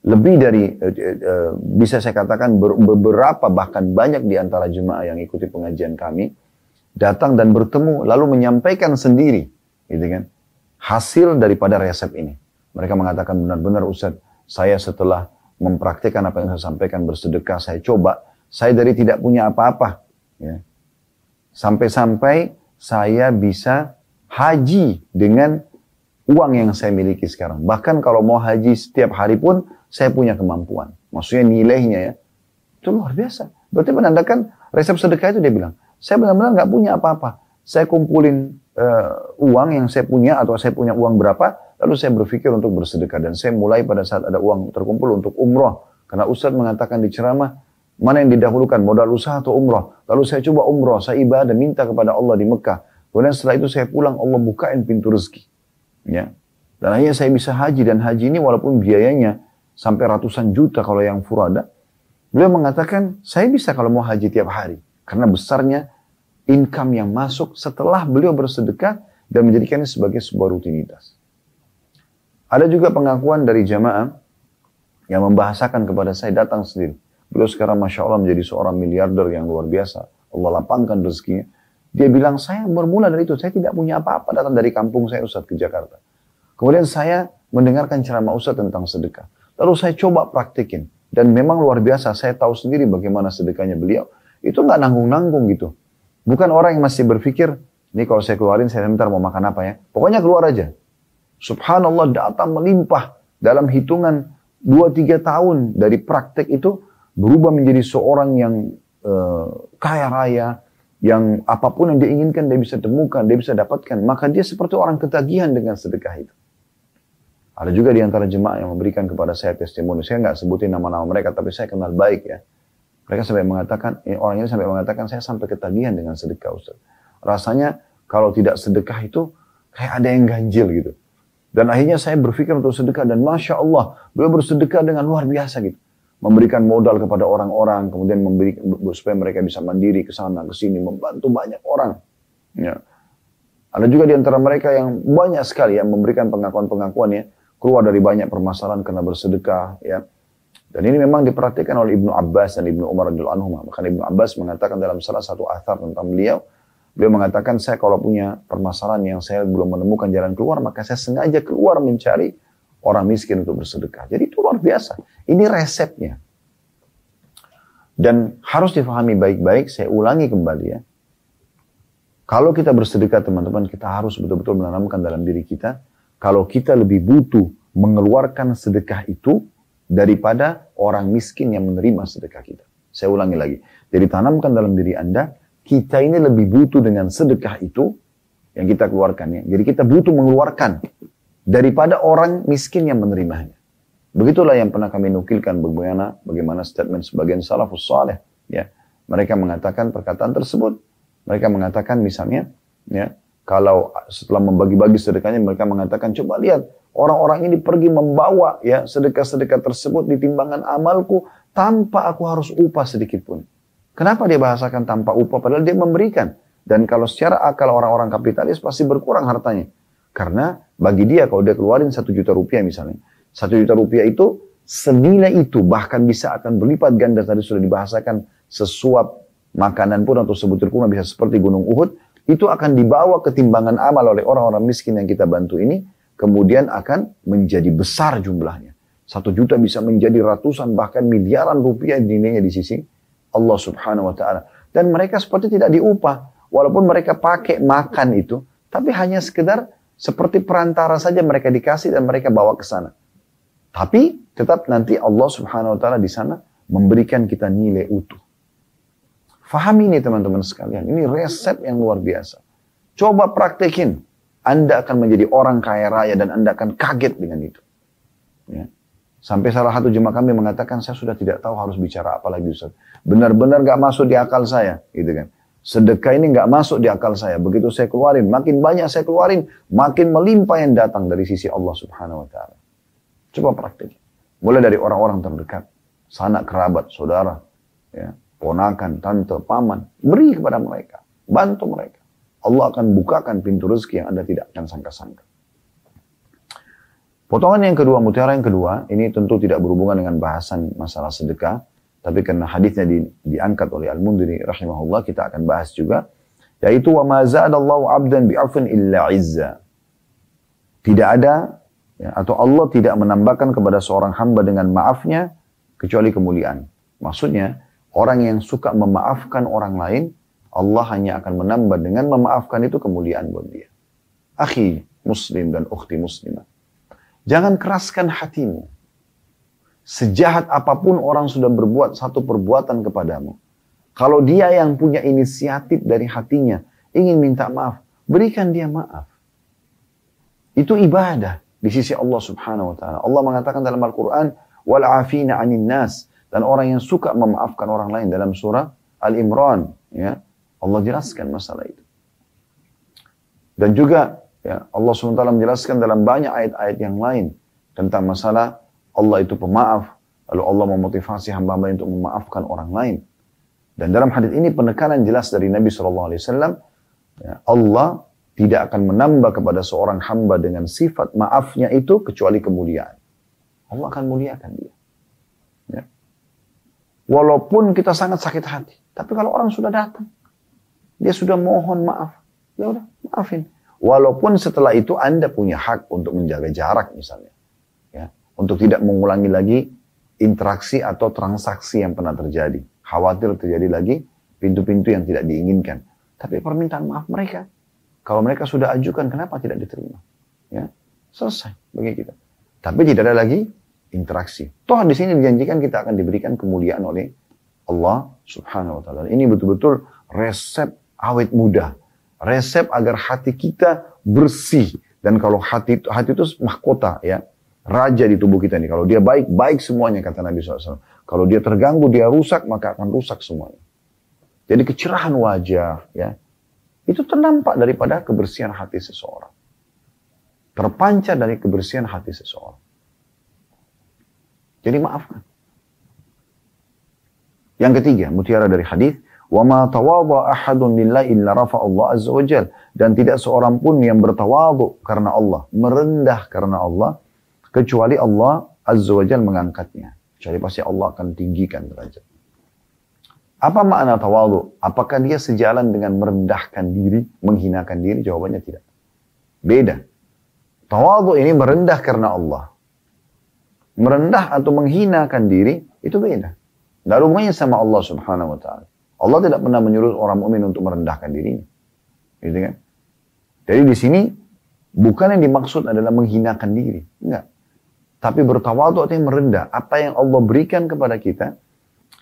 S1: Lebih dari, eh, eh, bisa saya katakan beberapa bahkan banyak di antara jemaah yang ikuti pengajian kami, datang dan bertemu lalu menyampaikan sendiri, gitu kan, hasil daripada resep ini. Mereka mengatakan benar-benar Ustaz, saya setelah mempraktikkan apa yang saya sampaikan bersedekah, saya coba, saya dari tidak punya apa-apa, ya. Sampai-sampai saya bisa haji dengan uang yang saya miliki sekarang. Bahkan kalau mau haji setiap hari pun saya punya kemampuan. Maksudnya nilainya ya. Itu luar biasa. Berarti menandakan resep sedekah itu dia bilang, saya benar-benar nggak punya apa-apa. Saya kumpulin uh, uang yang saya punya atau saya punya uang berapa, lalu saya berpikir untuk bersedekah. Dan saya mulai pada saat ada uang terkumpul untuk umroh. Karena Ustadz mengatakan di ceramah, mana yang didahulukan, modal usaha atau umroh. Lalu saya coba umroh, saya ibadah, minta kepada Allah di Mekah. Kemudian setelah itu saya pulang, Allah bukain pintu rezeki. Ya. Dan akhirnya saya bisa haji dan haji ini walaupun biayanya sampai ratusan juta kalau yang furada. Beliau mengatakan, saya bisa kalau mau haji tiap hari. Karena besarnya income yang masuk setelah beliau bersedekah dan menjadikannya sebagai sebuah rutinitas. Ada juga pengakuan dari jamaah yang membahasakan kepada saya datang sendiri. Beliau sekarang Masya Allah menjadi seorang miliarder yang luar biasa. Allah lapangkan rezekinya. Dia bilang, saya bermula dari itu, saya tidak punya apa-apa datang dari kampung saya Ustaz ke Jakarta. Kemudian saya mendengarkan ceramah Ustaz tentang sedekah. Lalu saya coba praktikin. Dan memang luar biasa, saya tahu sendiri bagaimana sedekahnya beliau. Itu nggak nanggung-nanggung gitu. Bukan orang yang masih berpikir, ini kalau saya keluarin, saya sebentar mau makan apa ya. Pokoknya keluar aja. Subhanallah datang melimpah dalam hitungan 2-3 tahun dari praktek itu berubah menjadi seorang yang uh, kaya raya, yang apa pun yang dia inginkan dia bisa temukan, dia bisa dapatkan. Maka dia seperti orang ketagihan dengan sedekah itu. Ada juga di antara jemaah yang memberikan kepada saya testimoni. Saya nggak sebutin nama-nama mereka, tapi saya kenal baik ya. Mereka sampai mengatakan, eh, orang ini sampai mengatakan, saya sampai ketagihan dengan sedekah Ustaz. Rasanya kalau tidak sedekah itu kayak ada yang ganjil gitu. Dan akhirnya saya berpikir untuk sedekah dan Masya Allah, beliau bersedekah dengan luar biasa gitu memberikan modal kepada orang-orang, kemudian memberi supaya mereka bisa mandiri ke sana ke sini, membantu banyak orang. Ya. Ada juga di antara mereka yang banyak sekali yang memberikan pengakuan-pengakuan ya, keluar dari banyak permasalahan karena bersedekah ya. Dan ini memang diperhatikan oleh Ibnu Abbas dan Ibnu Umar radhiyallahu anhu. Bahkan Ibnu Abbas mengatakan dalam salah satu athar tentang beliau, beliau mengatakan saya kalau punya permasalahan yang saya belum menemukan jalan keluar, maka saya sengaja keluar mencari orang miskin untuk bersedekah. Jadi itu luar biasa. Ini resepnya. Dan harus difahami baik-baik, saya ulangi kembali ya. Kalau kita bersedekah teman-teman, kita harus betul-betul menanamkan dalam diri kita, kalau kita lebih butuh mengeluarkan sedekah itu daripada orang miskin yang menerima sedekah kita. Saya ulangi lagi. Jadi tanamkan dalam diri Anda, kita ini lebih butuh dengan sedekah itu yang kita keluarkan ya. Jadi kita butuh mengeluarkan daripada orang miskin yang menerimanya. Begitulah yang pernah kami nukilkan bagaimana bagaimana statement sebagian salafus saleh ya. Mereka mengatakan perkataan tersebut. Mereka mengatakan misalnya ya, kalau setelah membagi-bagi sedekahnya mereka mengatakan coba lihat orang-orang ini pergi membawa ya sedekah-sedekah tersebut di timbangan amalku tanpa aku harus upah sedikit pun. Kenapa dia bahasakan tanpa upah padahal dia memberikan? Dan kalau secara akal orang-orang kapitalis pasti berkurang hartanya. Karena bagi dia kalau dia keluarin satu juta rupiah misalnya, satu juta rupiah itu senilai itu bahkan bisa akan berlipat ganda tadi sudah dibahasakan sesuap makanan pun atau sebutir kurma bisa seperti gunung Uhud itu akan dibawa ke timbangan amal oleh orang-orang miskin yang kita bantu ini kemudian akan menjadi besar jumlahnya satu juta bisa menjadi ratusan bahkan miliaran rupiah nilainya di sisi Allah subhanahu wa ta'ala dan mereka seperti tidak diupah walaupun mereka pakai makan itu tapi hanya sekedar seperti perantara saja mereka dikasih dan mereka bawa ke sana. Tapi tetap nanti Allah subhanahu wa ta'ala di sana memberikan kita nilai utuh. Fahami ini teman-teman sekalian. Ini resep yang luar biasa. Coba praktekin. Anda akan menjadi orang kaya raya dan Anda akan kaget dengan itu. Ya. Sampai salah satu jemaah kami mengatakan, saya sudah tidak tahu harus bicara apa lagi Ustaz. Benar-benar gak masuk di akal saya. Gitu kan. Sedekah ini nggak masuk di akal saya. Begitu saya keluarin, makin banyak saya keluarin, makin melimpah yang datang dari sisi Allah Subhanahu wa taala. Coba praktik. Mulai dari orang-orang terdekat, sanak kerabat, saudara, ya, ponakan, tante, paman, beri kepada mereka, bantu mereka. Allah akan bukakan pintu rezeki yang Anda tidak akan sangka-sangka. Potongan yang kedua, mutiara yang kedua, ini tentu tidak berhubungan dengan bahasan masalah sedekah, tapi karena hadisnya di, diangkat oleh Al-Mundiri rahimahullah, kita akan bahas juga, yaitu wa ma za'adallahu 'abdan bi'afin illa 'izza. Tidak ada ya, atau Allah tidak menambahkan kepada seorang hamba dengan maafnya kecuali kemuliaan. Maksudnya, orang yang suka memaafkan orang lain, Allah hanya akan menambah dengan memaafkan itu kemuliaan buat dia. Akhi muslim dan ukhti muslimah. Jangan keraskan hatimu. Sejahat apa pun orang sudah berbuat satu perbuatan kepadamu. Kalau dia yang punya inisiatif dari hatinya, ingin minta maaf, berikan dia maaf. Itu ibadah di sisi Allah subhanahu wa ta'ala. Allah mengatakan dalam Al-Quran, wal afina anin nas. Dan orang yang suka memaafkan orang lain dalam surah Al-Imran. Ya, Allah jelaskan masalah itu. Dan juga Ya, Allah SWT menjelaskan dalam banyak ayat-ayat yang lain tentang masalah Allah itu pemaaf. Lalu Allah memotivasi hamba-hamba untuk memaafkan orang lain. Dan dalam hadis ini penekanan jelas dari Nabi SAW, ya, Allah tidak akan menambah kepada seorang hamba dengan sifat maafnya itu kecuali kemuliaan. Allah akan muliakan dia. Ya. Walaupun kita sangat sakit hati. Tapi kalau orang sudah datang, dia sudah mohon maaf. Ya udah, maafin. Walaupun setelah itu Anda punya hak untuk menjaga jarak misalnya. Ya, untuk tidak mengulangi lagi interaksi atau transaksi yang pernah terjadi. Khawatir terjadi lagi pintu-pintu yang tidak diinginkan. Tapi permintaan maaf mereka, kalau mereka sudah ajukan, kenapa tidak diterima? Ya, selesai bagi kita. Tapi tidak ada lagi interaksi. Toh di sini dijanjikan kita akan diberikan kemuliaan oleh Allah Subhanahu wa taala. Ini betul-betul resep awet muda resep agar hati kita bersih. Dan kalau hati hati itu mahkota ya, raja di tubuh kita ini. Kalau dia baik, baik semuanya kata Nabi SAW. Kalau dia terganggu, dia rusak, maka akan rusak semuanya. Jadi kecerahan wajah ya, itu ternampak daripada kebersihan hati seseorang. Terpancar dari kebersihan hati seseorang. Jadi maafkan. Yang ketiga, mutiara dari hadis, Wa ma tawadha ahadun lillahi illa rafa Allah azza wa Dan tidak seorang pun yang bertawadhu karena Allah, merendah karena Allah, kecuali Allah azza wa mengangkatnya. Kecuali pasti Allah akan tinggikan derajat. Apa makna tawadhu? Apakah dia sejalan dengan merendahkan diri, menghinakan diri? Jawabannya tidak. Beda. Tawadhu ini merendah karena Allah. Merendah atau menghinakan diri, itu beda. Tidak ada sama Allah subhanahu wa ta'ala. Allah tidak pernah menyuruh orang mukmin untuk merendahkan dirinya. Gitu kan? Jadi di sini bukan yang dimaksud adalah menghinakan diri, enggak. Tapi bertawadu artinya merendah. Apa yang Allah berikan kepada kita,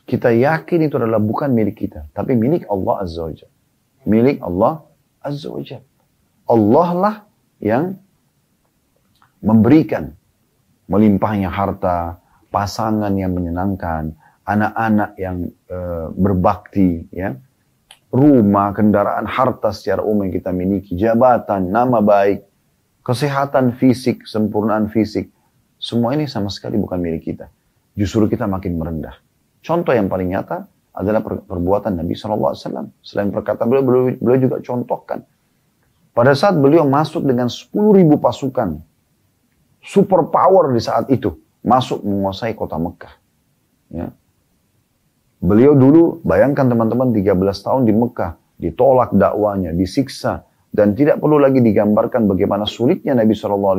S1: kita yakin itu adalah bukan milik kita, tapi milik Allah Azza wa Milik Allah Azza wa Allah lah yang memberikan melimpahnya harta, pasangan yang menyenangkan, anak-anak yang e, berbakti, ya, rumah, kendaraan, harta secara umum yang kita miliki, jabatan, nama baik, kesehatan fisik, sempurnaan fisik, semua ini sama sekali bukan milik kita. Justru kita makin merendah. Contoh yang paling nyata adalah perbuatan Nabi SAW. Selain perkataan beliau, beliau, beliau juga contohkan. Pada saat beliau masuk dengan 10 ribu pasukan, super power di saat itu, masuk menguasai kota Mekah. Ya, Beliau dulu, bayangkan teman-teman 13 tahun di Mekah, ditolak dakwanya, disiksa, dan tidak perlu lagi digambarkan bagaimana sulitnya Nabi SAW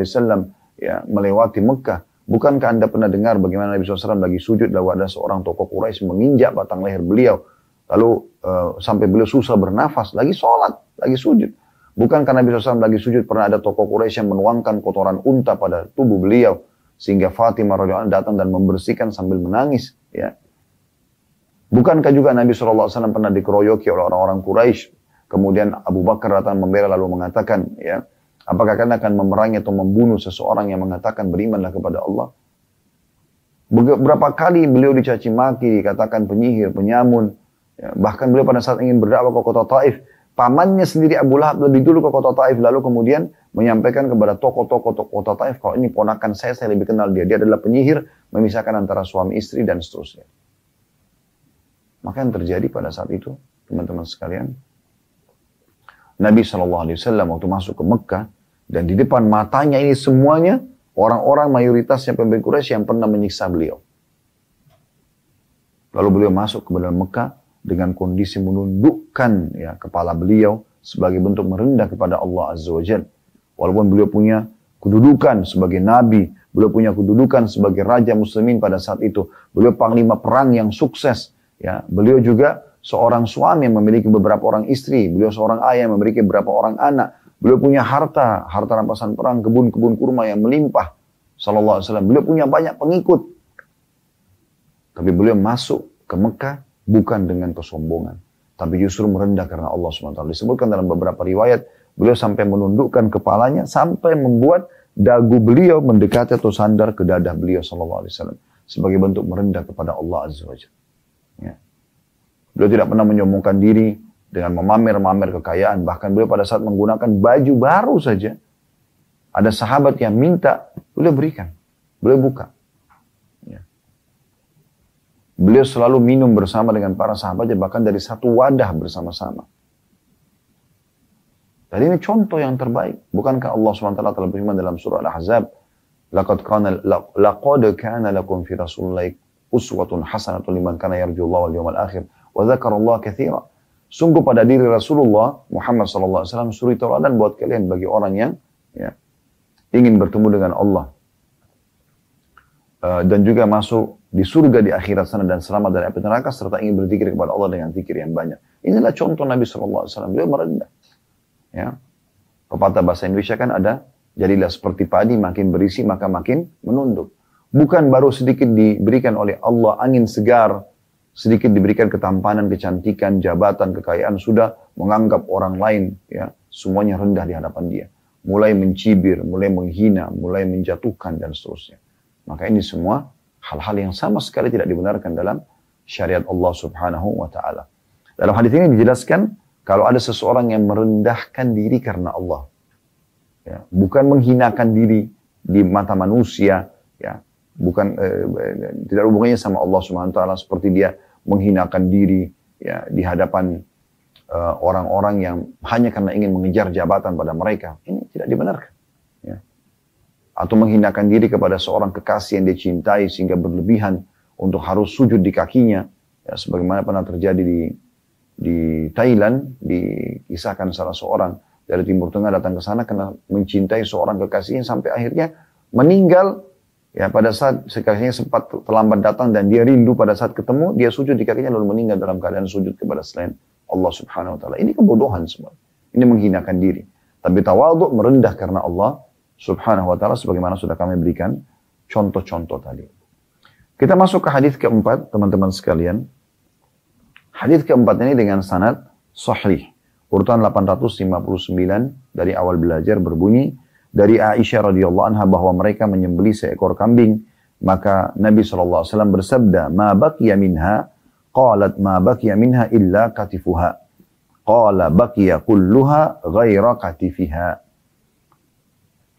S1: ya, melewati Mekah. Bukankah Anda pernah dengar bagaimana Nabi SAW lagi sujud lalu ada seorang tokoh Quraisy menginjak batang leher beliau. Lalu uh, sampai beliau susah bernafas, lagi sholat, lagi sujud. Bukankah Nabi SAW lagi sujud pernah ada tokoh Quraisy yang menuangkan kotoran unta pada tubuh beliau. Sehingga Fatimah radhiyallahu datang dan membersihkan sambil menangis. Ya. Bukankah juga Nabi SAW pernah dikeroyoki oleh orang-orang Quraisy? Kemudian Abu Bakar datang membela lalu mengatakan, ya, apakah kalian akan memerangi atau membunuh seseorang yang mengatakan berimanlah kepada Allah? Beberapa kali beliau dicaci maki, dikatakan penyihir, penyamun. Ya, bahkan beliau pada saat ingin berdakwah ke kota Taif, pamannya sendiri Abu Lahab lebih dulu ke kota Taif, lalu kemudian menyampaikan kepada tokoh-tokoh kota Taif, kalau ini ponakan saya, saya lebih kenal dia. Dia adalah penyihir, memisahkan antara suami istri dan seterusnya. Maka yang terjadi pada saat itu, teman-teman sekalian, Nabi SAW waktu masuk ke Mekah dan di depan matanya ini semuanya orang-orang mayoritasnya pemimpin Quraisy yang pernah menyiksa beliau. Lalu beliau masuk ke dalam Mekah dengan kondisi menundukkan ya kepala beliau sebagai bentuk merendah kepada Allah Azza wa. Walaupun beliau punya kedudukan sebagai nabi, beliau punya kedudukan sebagai raja muslimin pada saat itu. Beliau panglima perang yang sukses, ya. Beliau juga seorang suami yang memiliki beberapa orang istri, beliau seorang ayah yang memiliki beberapa orang anak. Beliau punya harta, harta rampasan perang, kebun-kebun kurma yang melimpah. Sallallahu alaihi wasallam. Beliau punya banyak pengikut. Tapi beliau masuk ke Mekah bukan dengan kesombongan. Tapi justru merendah karena Allah SWT. Disebutkan dalam beberapa riwayat, Beliau sampai menundukkan kepalanya sampai membuat dagu beliau mendekati atau sandar ke dadah beliau sallallahu alaihi wasallam sebagai bentuk merendah kepada Allah azza wajalla. Ya. Beliau tidak pernah menyombongkan diri dengan memamer-mamer kekayaan, bahkan beliau pada saat menggunakan baju baru saja ada sahabat yang minta, beliau berikan, beliau buka. Ya. Beliau selalu minum bersama dengan para sahabatnya, bahkan dari satu wadah bersama-sama. Dan ini contoh yang terbaik. Bukankah Allah SWT telah berfirman dalam surah Al-Ahzab, kana laqad kana lakum fi Rasulillahi uswatun hasanatun liman kana yarjullaha wal yawmal akhir wa dzakarallaha katsira. Sungguh pada diri Rasulullah Muhammad sallallahu alaihi wasallam suri tauladan buat kalian bagi orang yang ya, ingin bertemu dengan Allah uh, dan juga masuk di surga di akhirat sana dan selamat dari api neraka serta ingin berzikir kepada Allah dengan zikir yang banyak. Inilah contoh Nabi sallallahu alaihi wasallam. Beliau merendah. Ya. Pepatah bahasa Indonesia kan ada, jadilah seperti padi makin berisi maka makin menunduk. Bukan baru sedikit diberikan oleh Allah angin segar, sedikit diberikan ketampanan, kecantikan, jabatan, kekayaan, sudah menganggap orang lain ya semuanya rendah di hadapan dia. Mulai mencibir, mulai menghina, mulai menjatuhkan dan seterusnya. Maka ini semua hal-hal yang sama sekali tidak dibenarkan dalam syariat Allah Subhanahu wa taala. Dalam hadis ini dijelaskan kalau ada seseorang yang merendahkan diri karena Allah, ya, bukan menghinakan diri di mata manusia, ya, bukan eh, tidak hubungannya sama Allah Subhanahu Taala seperti dia menghinakan diri ya di hadapan eh, orang-orang yang hanya karena ingin mengejar jabatan pada mereka. Ini tidak dibenarkan. Ya. Atau menghinakan diri kepada seorang kekasih yang dia cintai sehingga berlebihan untuk harus sujud di kakinya. Ya, sebagaimana pernah terjadi di di Thailand dikisahkan salah seorang dari Timur Tengah datang ke sana karena mencintai seorang kekasihnya sampai akhirnya meninggal ya pada saat kekasihnya sempat terlambat datang dan dia rindu pada saat ketemu dia sujud di kakinya lalu meninggal dalam keadaan sujud kepada selain Allah Subhanahu wa taala. Ini kebodohan semua. Ini menghinakan diri. Tapi tawadhu merendah karena Allah Subhanahu wa taala sebagaimana sudah kami berikan contoh-contoh tadi. Kita masuk ke hadis keempat, teman-teman sekalian. Hadis keempat ini dengan sanad sahih. Urutan 859 dari awal belajar berbunyi dari Aisyah radhiyallahu anha bahwa mereka menyembeli seekor kambing maka Nabi SAW bersabda ma baqiya minha? Qalat ma baqiya minha illa katifuha. Qala baqiya kulluha ghaira katifiha.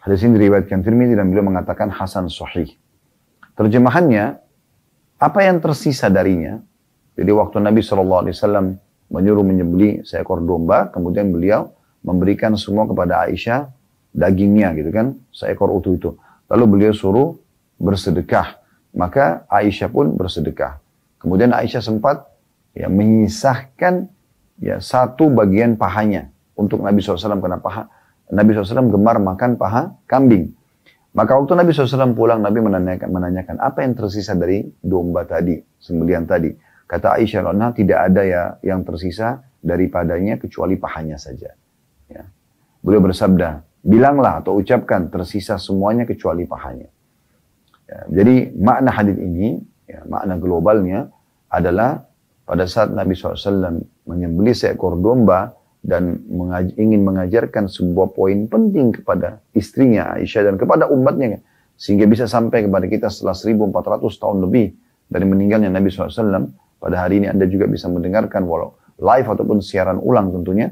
S1: Hadis ini diriwayatkan Tirmidzi dan beliau mengatakan hasan sahih. Terjemahannya, apa yang tersisa darinya? Jadi waktu Nabi SAW menyuruh menyembeli seekor domba, kemudian beliau memberikan semua kepada Aisyah dagingnya gitu kan, seekor utuh itu. Lalu beliau suruh bersedekah. Maka Aisyah pun bersedekah. Kemudian Aisyah sempat ya menyisahkan ya satu bagian pahanya untuk Nabi SAW karena paha Nabi SAW gemar makan paha kambing. Maka waktu Nabi SAW pulang, Nabi menanyakan, menanyakan apa yang tersisa dari domba tadi, sembelian tadi. Kata Aisyah radhiyallahu tidak ada ya yang tersisa daripadanya kecuali pahanya saja. Ya. Beliau bersabda, bilanglah atau ucapkan tersisa semuanya kecuali pahanya. Ya, jadi makna hadis ini, ya, makna globalnya adalah pada saat Nabi SAW menyembelih seekor domba dan mengaj ingin mengajarkan sebuah poin penting kepada istrinya Aisyah dan kepada umatnya sehingga bisa sampai kepada kita setelah 1400 tahun lebih dari meninggalnya Nabi SAW pada hari ini Anda juga bisa mendengarkan walau live ataupun siaran ulang tentunya.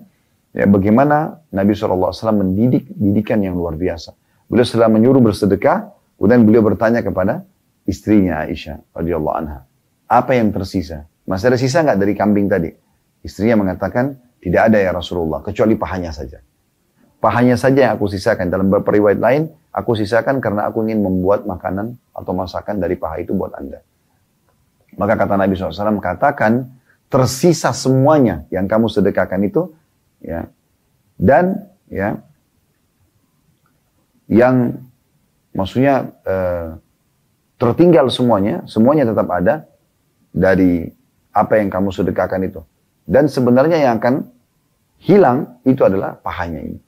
S1: Ya, bagaimana Nabi SAW mendidik didikan yang luar biasa. Beliau setelah menyuruh bersedekah, kemudian beliau bertanya kepada istrinya Aisyah radhiyallahu anha, apa yang tersisa? Masih ada sisa nggak dari kambing tadi? Istrinya mengatakan, Tidak ada ya Rasulullah, kecuali pahanya saja. Pahanya saja yang aku sisakan. Dalam beberapa lain, aku sisakan karena aku ingin membuat makanan atau masakan dari paha itu buat anda. Maka kata Nabi SAW, katakan tersisa semuanya yang kamu sedekahkan itu, ya, dan ya, yang maksudnya eh, tertinggal semuanya, semuanya tetap ada dari apa yang kamu sedekahkan itu. Dan sebenarnya yang akan hilang itu adalah pahanya ini.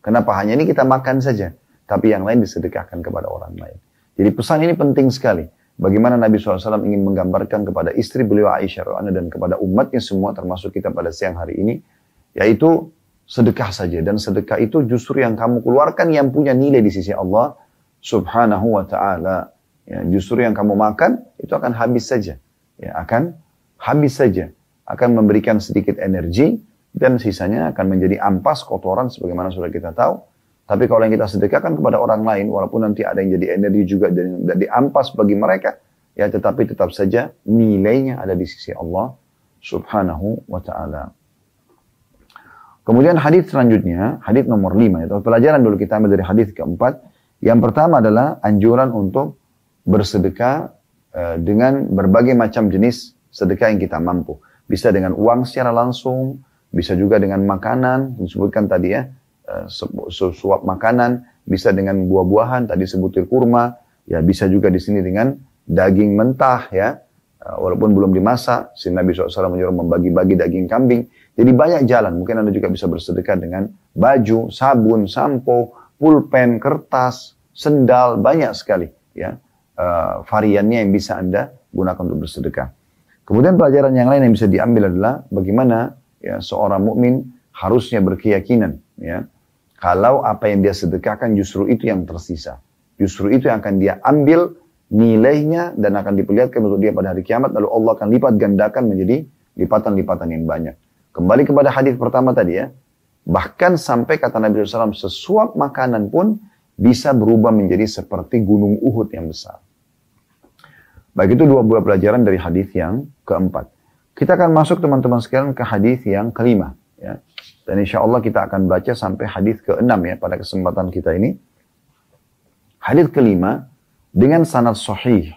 S1: Karena pahanya ini kita makan saja. Tapi yang lain disedekahkan kepada orang lain. Jadi pesan ini penting sekali. Bagaimana Nabi SAW ingin menggambarkan kepada istri beliau Aisyah dan kepada umatnya semua termasuk kita pada siang hari ini. Yaitu sedekah saja. Dan sedekah itu justru yang kamu keluarkan yang punya nilai di sisi Allah subhanahu wa ta'ala. Ya, justru yang kamu makan itu akan habis saja. Ya, akan habis saja. Akan memberikan sedikit energi dan sisanya akan menjadi ampas kotoran sebagaimana sudah kita tahu. Tapi kalau yang kita sedekahkan kepada orang lain, walaupun nanti ada yang jadi energi juga dan jadi ampas bagi mereka, ya tetapi tetap saja nilainya ada di sisi Allah subhanahu wa ta'ala. Kemudian hadis selanjutnya, hadis nomor lima. Itu pelajaran dulu kita ambil dari hadis keempat. Yang pertama adalah anjuran untuk bersedekah uh, dengan berbagai macam jenis sedekah yang kita mampu. Bisa dengan uang secara langsung, bisa juga dengan makanan, disebutkan tadi ya, eh, suap makanan, bisa dengan buah-buahan, tadi sebutir kurma, ya bisa juga di sini dengan daging mentah ya, eh, walaupun belum dimasak, si Nabi SAW menyuruh membagi-bagi daging kambing. Jadi banyak jalan, mungkin Anda juga bisa bersedekah dengan baju, sabun, sampo, pulpen, kertas, sendal, banyak sekali ya. Uh, variannya yang bisa Anda gunakan untuk bersedekah. Kemudian pelajaran yang lain yang bisa diambil adalah bagaimana ya seorang mukmin harusnya berkeyakinan ya. Kalau apa yang dia sedekahkan justru itu yang tersisa. Justru itu yang akan dia ambil nilainya dan akan diperlihatkan untuk dia pada hari kiamat. Lalu Allah akan lipat gandakan menjadi lipatan-lipatan yang banyak kembali kepada hadis pertama tadi ya bahkan sampai kata Nabi SAW sesuap makanan pun bisa berubah menjadi seperti gunung Uhud yang besar baik itu dua buah pelajaran dari hadis yang keempat kita akan masuk teman-teman sekalian ke hadis yang kelima. Ya. Dan insya Allah kita akan baca sampai hadis keenam ya pada kesempatan kita ini. Hadis kelima dengan sanad sahih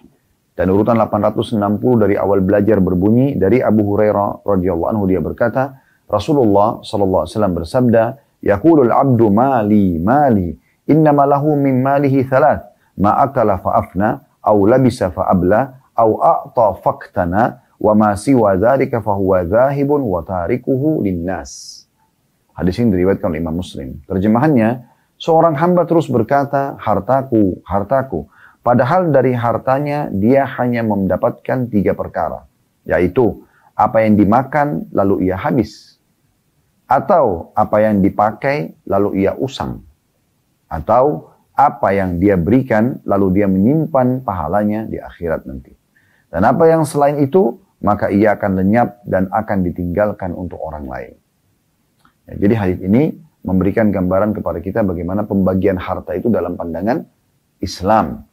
S1: dan urutan 860 dari awal belajar berbunyi dari Abu Hurairah radhiyallahu anhu dia berkata Rasulullah sallallahu alaihi wasallam bersabda yaqulul abdu mali mali innama lahu min malihi thalath ma akala fa afna aw labisa fa abla aw a'ta faktana wa ma siwa dzalika fahuwa dzahibun wa tarikuhu linnas. Hadis ini diriwayatkan oleh Imam Muslim. Terjemahannya, seorang hamba terus berkata, hartaku, hartaku. Padahal dari hartanya dia hanya mendapatkan tiga perkara. Yaitu, apa yang dimakan lalu ia habis. Atau apa yang dipakai lalu ia usang. Atau apa yang dia berikan lalu dia menyimpan pahalanya di akhirat nanti. Dan apa yang selain itu maka ia akan lenyap dan akan ditinggalkan untuk orang lain. Ya, jadi hadis ini memberikan gambaran kepada kita bagaimana pembagian harta itu dalam pandangan Islam.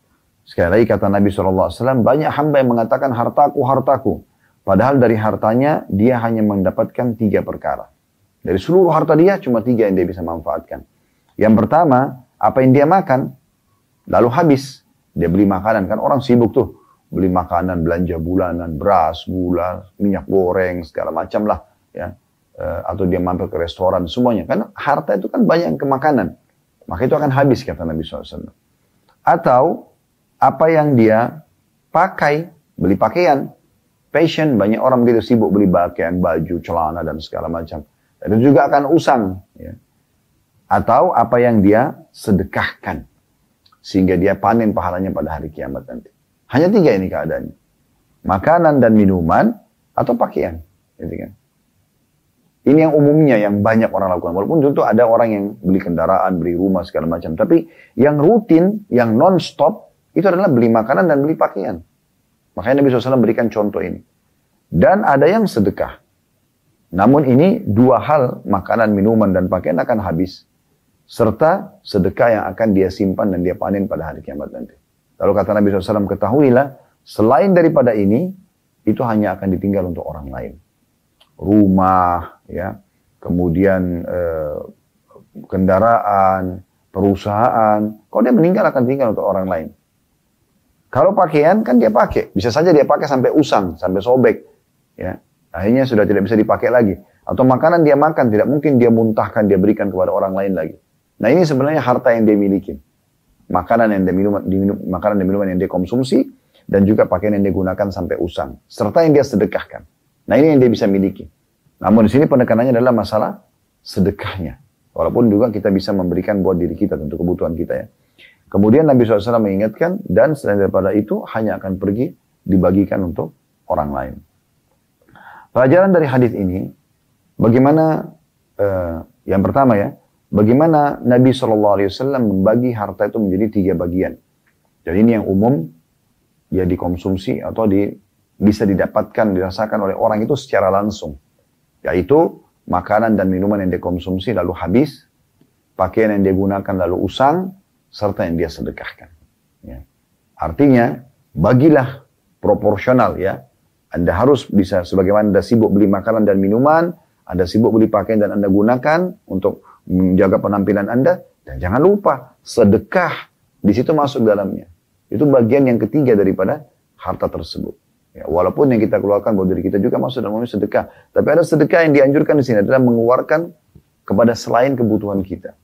S1: Sekali lagi kata Nabi SAW, banyak hamba yang mengatakan hartaku, hartaku. Padahal dari hartanya dia hanya mendapatkan tiga perkara. Dari seluruh harta dia cuma tiga yang dia bisa manfaatkan. Yang pertama, apa yang dia makan, lalu habis. Dia beli makanan, kan orang sibuk tuh beli makanan, belanja bulanan, beras, gula, minyak goreng, segala macam lah, ya. E, atau dia mampir ke restoran, semuanya. Kan harta itu kan banyak ke makanan. Maka itu akan habis, kata Nabi SAW. Atau apa yang dia pakai, beli pakaian. Passion, banyak orang begitu sibuk beli pakaian, baju, celana, dan segala macam. Itu juga akan usang. Ya. Atau apa yang dia sedekahkan. Sehingga dia panen pahalanya pada hari kiamat nanti. Hanya tiga ini keadaannya. Makanan dan minuman atau pakaian. Gitu kan. Ini yang umumnya yang banyak orang lakukan. Walaupun tentu ada orang yang beli kendaraan, beli rumah segala macam. Tapi yang rutin, yang non-stop, itu adalah beli makanan dan beli pakaian. Makanya Nabi SAW berikan contoh ini. Dan ada yang sedekah. Namun ini dua hal, makanan, minuman, dan pakaian akan habis. Serta sedekah yang akan dia simpan dan dia panen pada hari kiamat nanti. Lalu kata Nabi SAW, ketahuilah, selain daripada ini, itu hanya akan ditinggal untuk orang lain. Rumah, ya, kemudian eh, kendaraan, perusahaan. Kalau dia meninggal akan tinggal untuk orang lain. Kalau pakaian kan dia pakai, bisa saja dia pakai sampai usang, sampai sobek, ya. Akhirnya sudah tidak bisa dipakai lagi. Atau makanan dia makan, tidak mungkin dia muntahkan, dia berikan kepada orang lain lagi. Nah ini sebenarnya harta yang dia miliki. Makanan yang dia minum, diminum, makanan dan minuman yang dia konsumsi, dan juga pakaian yang dia gunakan sampai usang. Serta yang dia sedekahkan. Nah ini yang dia bisa miliki. Namun di sini penekanannya adalah masalah sedekahnya. Walaupun juga kita bisa memberikan buat diri kita, tentu kebutuhan kita ya. Kemudian Nabi SAW mengingatkan, dan selain daripada itu hanya akan pergi dibagikan untuk orang lain. Pelajaran dari hadis ini, bagaimana uh, yang pertama ya, bagaimana Nabi SAW membagi harta itu menjadi tiga bagian. Jadi ini yang umum, ya dikonsumsi atau di, bisa didapatkan, dirasakan oleh orang itu secara langsung. Yaitu makanan dan minuman yang dikonsumsi lalu habis, pakaian yang digunakan lalu usang, serta yang dia sedekahkan. Ya. Artinya, bagilah proporsional ya. Anda harus bisa, sebagaimana Anda sibuk beli makanan dan minuman, Anda sibuk beli pakaian dan Anda gunakan untuk menjaga penampilan Anda, dan jangan lupa, sedekah di situ masuk dalamnya. Itu bagian yang ketiga daripada harta tersebut. Ya, walaupun yang kita keluarkan buat diri kita juga masuk dalam sedekah. Tapi ada sedekah yang dianjurkan di sini adalah mengeluarkan kepada selain kebutuhan kita.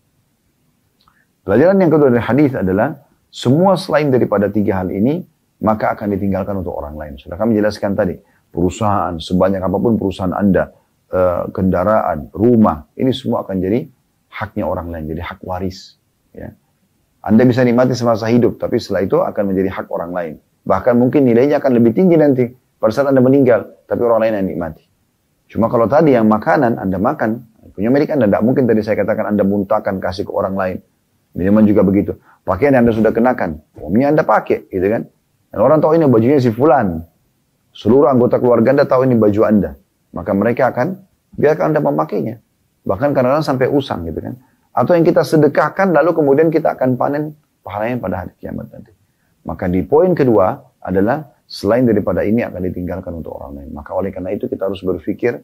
S1: Pelajaran yang kedua dari hadis adalah semua selain daripada tiga hal ini maka akan ditinggalkan untuk orang lain. Sudah kami jelaskan tadi, perusahaan sebanyak apa pun perusahaan Anda, uh, kendaraan, rumah, ini semua akan jadi haknya orang lain, jadi hak waris. Ya. Anda bisa nikmati semasa hidup, tapi setelah itu akan menjadi hak orang lain. Bahkan mungkin nilainya akan lebih tinggi nanti pada saat Anda meninggal, tapi orang lain yang nikmati. Cuma kalau tadi yang makanan Anda makan, punya milik Anda, tidak mungkin tadi saya katakan Anda muntahkan kasih ke orang lain. Minuman juga begitu. Pakaian yang Anda sudah kenakan, umumnya Anda pakai, gitu kan. Dan orang tahu ini bajunya si fulan. Seluruh anggota keluarga Anda tahu ini baju Anda. Maka mereka akan biarkan Anda memakainya. Bahkan kadang-kadang sampai usang gitu kan. Atau yang kita sedekahkan lalu kemudian kita akan panen pahalanya pada hari kiamat nanti. Maka di poin kedua adalah selain daripada ini akan ditinggalkan untuk orang lain. Maka oleh karena itu kita harus berpikir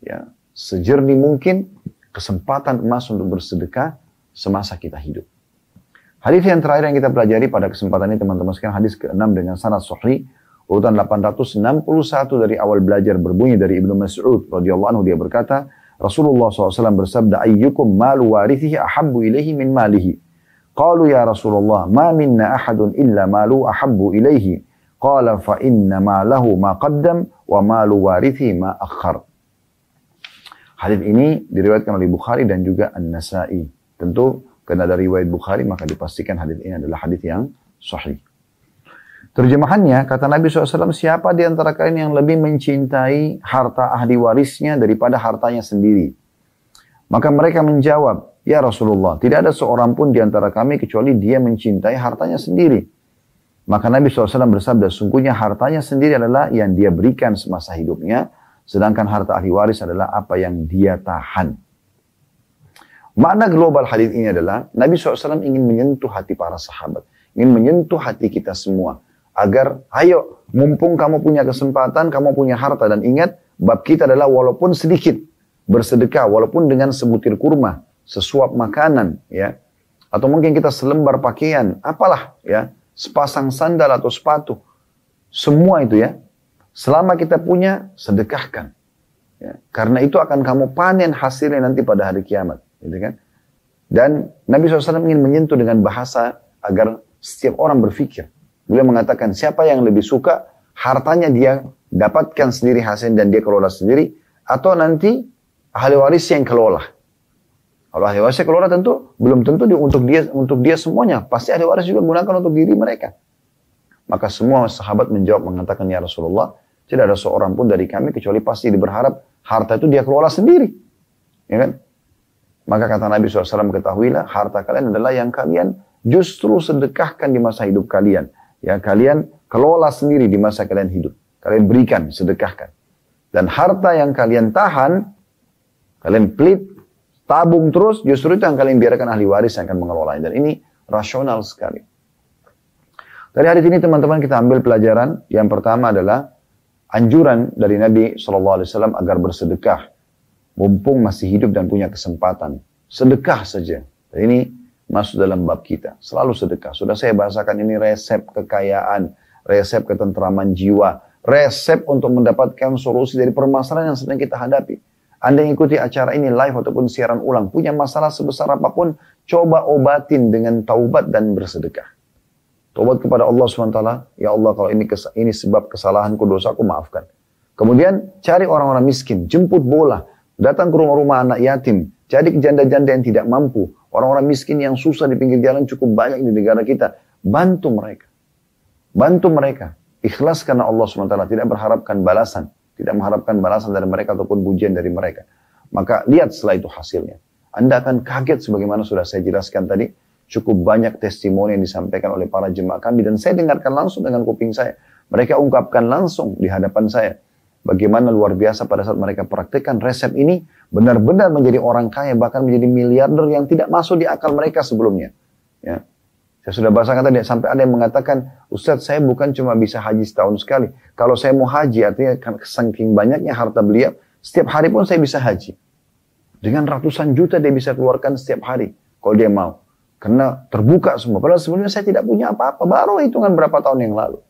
S1: ya sejernih mungkin kesempatan emas untuk bersedekah semasa kita hidup. Hadis yang terakhir yang kita pelajari pada kesempatan ini teman-teman sekalian hadis ke-6 dengan sanad sahih urutan 861 dari awal belajar berbunyi dari Ibnu Mas'ud radhiyallahu anhu dia berkata Rasulullah SAW bersabda ayyukum malu warithihi ahabbu ilaihi min malihi qalu ya Rasulullah ma minna ahadun illa malu ahabbu ilaihi qala fa inna ma lahu ma qaddam wa malu warithi ma akhar Hadis ini diriwayatkan oleh Bukhari dan juga An-Nasai. Tentu karena dari riwayat Bukhari maka dipastikan hadis ini adalah hadis yang sahih. Terjemahannya kata Nabi SAW siapa di antara kalian yang lebih mencintai harta ahli warisnya daripada hartanya sendiri. Maka mereka menjawab, Ya Rasulullah, tidak ada seorang pun di antara kami kecuali dia mencintai hartanya sendiri. Maka Nabi SAW bersabda, sungguhnya hartanya sendiri adalah yang dia berikan semasa hidupnya, sedangkan harta ahli waris adalah apa yang dia tahan. Makna global hadis ini adalah Nabi SAW ingin menyentuh hati para sahabat. Ingin menyentuh hati kita semua. Agar, ayo, mumpung kamu punya kesempatan, kamu punya harta. Dan ingat, bab kita adalah walaupun sedikit. Bersedekah, walaupun dengan sebutir kurma. Sesuap makanan, ya. Atau mungkin kita selembar pakaian, apalah, ya. Sepasang sandal atau sepatu. Semua itu ya. Selama kita punya, sedekahkan. Ya. Karena itu akan kamu panen hasilnya nanti pada hari kiamat. Gitu kan? Dan Nabi SAW ingin menyentuh dengan bahasa agar setiap orang berpikir. Beliau mengatakan siapa yang lebih suka hartanya dia dapatkan sendiri hasil dan dia kelola sendiri atau nanti ahli waris yang kelola. Kalau ahli waris kelola tentu belum tentu untuk dia untuk dia semuanya. Pasti ahli waris juga gunakan untuk diri mereka. Maka semua sahabat menjawab mengatakan ya Rasulullah tidak ada seorang pun dari kami kecuali pasti berharap harta itu dia kelola sendiri. Ya kan? Maka kata Nabi SAW, ketahuilah harta kalian adalah yang kalian justru sedekahkan di masa hidup kalian. Ya, kalian kelola sendiri di masa kalian hidup. Kalian berikan, sedekahkan. Dan harta yang kalian tahan, kalian pelit, tabung terus, justru itu yang kalian biarkan ahli waris yang akan mengelola. Dan ini rasional sekali. Dari hadis ini teman-teman kita ambil pelajaran. Yang pertama adalah anjuran dari Nabi SAW agar bersedekah mumpung masih hidup dan punya kesempatan. Sedekah saja. Ini masuk dalam bab kita. Selalu sedekah. Sudah saya bahasakan ini resep kekayaan, resep ketentraman jiwa, resep untuk mendapatkan solusi dari permasalahan yang sedang kita hadapi. Anda yang ikuti acara ini live ataupun siaran ulang, punya masalah sebesar apa pun, coba obatin dengan taubat dan bersedekah. Taubat kepada Allah SWT, ya Allah kalau ini ini sebab kesalahanku, dosaku, maafkan. Kemudian cari orang-orang miskin, jemput bola, datang ke rumah-rumah anak yatim, cari janda-janda yang tidak mampu, orang-orang miskin yang susah di pinggir jalan cukup banyak di negara kita, bantu mereka. Bantu mereka. Ikhlas karena Allah SWT, tidak berharapkan balasan. Tidak mengharapkan balasan dari mereka ataupun pujian dari mereka. Maka lihat setelah itu hasilnya. Anda akan kaget sebagaimana sudah saya jelaskan tadi. Cukup banyak testimoni yang disampaikan oleh para jemaah kami. Dan saya dengarkan langsung dengan kuping saya. Mereka ungkapkan langsung di hadapan saya. Bagaimana luar biasa pada saat mereka praktekkan resep ini. Benar-benar menjadi orang kaya. Bahkan menjadi miliarder yang tidak masuk di akal mereka sebelumnya. Ya. Saya sudah bahasakan tadi, sampai ada yang mengatakan, Ustadz saya bukan cuma bisa haji setahun sekali. Kalau saya mau haji, artinya kan saking banyaknya harta beliau, setiap hari pun saya bisa haji. Dengan ratusan juta dia bisa keluarkan setiap hari, kalau dia mau. Karena terbuka semua. Padahal sebelumnya saya tidak punya apa-apa, baru hitungan berapa tahun yang lalu.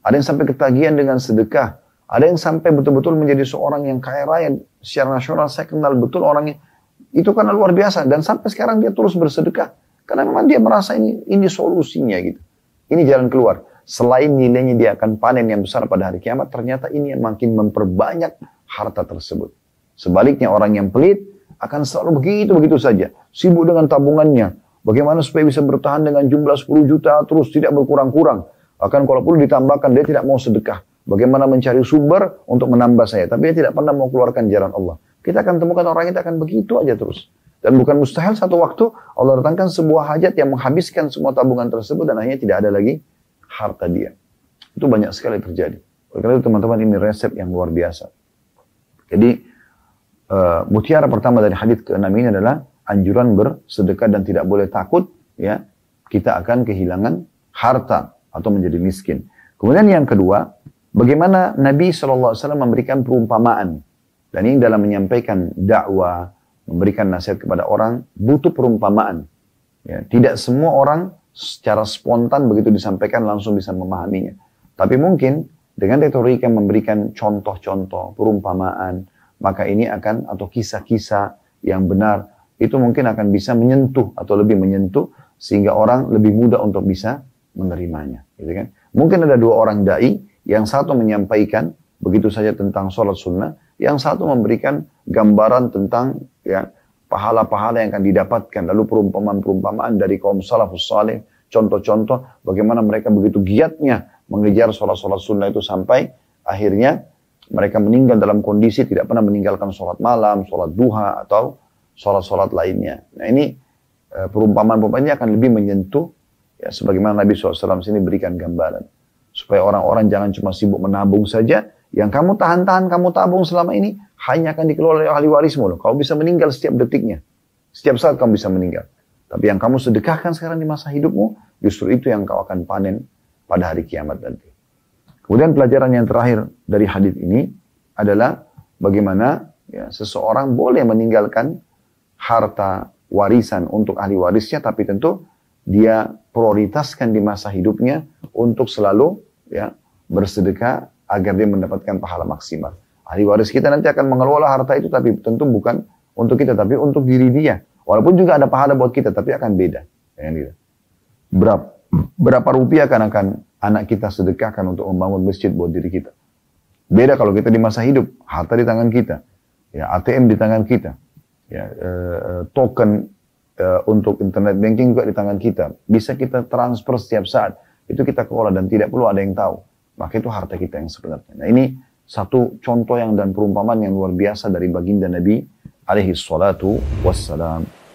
S1: Ada yang sampai ketagihan dengan sedekah. Ada yang sampai betul-betul menjadi seorang yang kaya raya secara nasional. Saya kenal betul orangnya. Itu karena luar biasa. Dan sampai sekarang dia terus bersedekah. Karena memang dia merasa ini ini solusinya gitu. Ini jalan keluar. Selain nilainya dia akan panen yang besar pada hari kiamat, ternyata ini yang makin memperbanyak harta tersebut. Sebaliknya orang yang pelit akan selalu begitu-begitu saja. Sibuk dengan tabungannya. Bagaimana supaya bisa bertahan dengan jumlah 10 juta terus tidak berkurang-kurang. Bahkan kalau perlu ditambahkan dia tidak mau sedekah. Bagaimana mencari sumber untuk menambah saya. Tapi dia tidak pernah mau keluarkan jalan Allah. Kita akan temukan orang itu akan begitu aja terus. Dan bukan mustahil satu waktu Allah datangkan sebuah hajat yang menghabiskan semua tabungan tersebut dan akhirnya tidak ada lagi harta dia. Itu banyak sekali terjadi. Oleh karena itu teman-teman ini resep yang luar biasa. Jadi uh, mutiara pertama dari hadis ke-6 ini adalah anjuran bersedekah dan tidak boleh takut ya kita akan kehilangan harta atau menjadi miskin. Kemudian yang kedua, bagaimana Nabi SAW memberikan perumpamaan. Dan ini dalam menyampaikan dakwah, memberikan nasihat kepada orang butuh perumpamaan. Ya, tidak semua orang secara spontan begitu disampaikan langsung bisa memahaminya. Tapi mungkin dengan retorika memberikan contoh-contoh, perumpamaan, maka ini akan atau kisah-kisah yang benar itu mungkin akan bisa menyentuh atau lebih menyentuh sehingga orang lebih mudah untuk bisa menerimanya, gitu kan? Mungkin ada dua orang dai yang satu menyampaikan begitu saja tentang sholat sunnah, yang satu memberikan gambaran tentang ya pahala-pahala yang akan didapatkan. Lalu perumpamaan-perumpamaan dari kaum salafus saleh, contoh-contoh bagaimana mereka begitu giatnya mengejar sholat-sholat sunnah itu sampai akhirnya mereka meninggal dalam kondisi tidak pernah meninggalkan sholat malam, sholat duha atau sholat-sholat lainnya. Nah ini eh, perumpamaan-perumpamaan akan lebih menyentuh ya sebagaimana Nabi SAW sini berikan gambaran supaya orang-orang jangan cuma sibuk menabung saja, yang kamu tahan-tahan, kamu tabung selama ini, hanya akan dikelola oleh ahli warismu loh. Kau bisa meninggal setiap detiknya. Setiap saat kamu bisa meninggal. Tapi yang kamu sedekahkan sekarang di masa hidupmu, justru itu yang kau akan panen pada hari kiamat nanti. Kemudian pelajaran yang terakhir dari hadis ini adalah bagaimana ya, seseorang boleh meninggalkan harta warisan untuk ahli warisnya, tapi tentu dia prioritaskan di masa hidupnya untuk selalu ya bersedekah agar dia mendapatkan pahala maksimal. Ahli waris kita nanti akan mengelola harta itu tapi tentu bukan untuk kita tapi untuk diri dia. Walaupun juga ada pahala buat kita tapi akan beda. Gitu. Berapa, berapa rupiah akan akan anak kita sedekahkan untuk membangun masjid buat diri kita. Beda kalau kita di masa hidup, harta di tangan kita, ya ATM di tangan kita, ya eh, token eh, untuk internet banking juga di tangan kita. Bisa kita transfer setiap saat. Itu kita kelola dan tidak perlu ada yang tahu maka itu harta kita yang sebenarnya. Nah ini satu contoh yang dan perumpamaan yang luar biasa dari baginda Nabi alaihi salatu wassalam.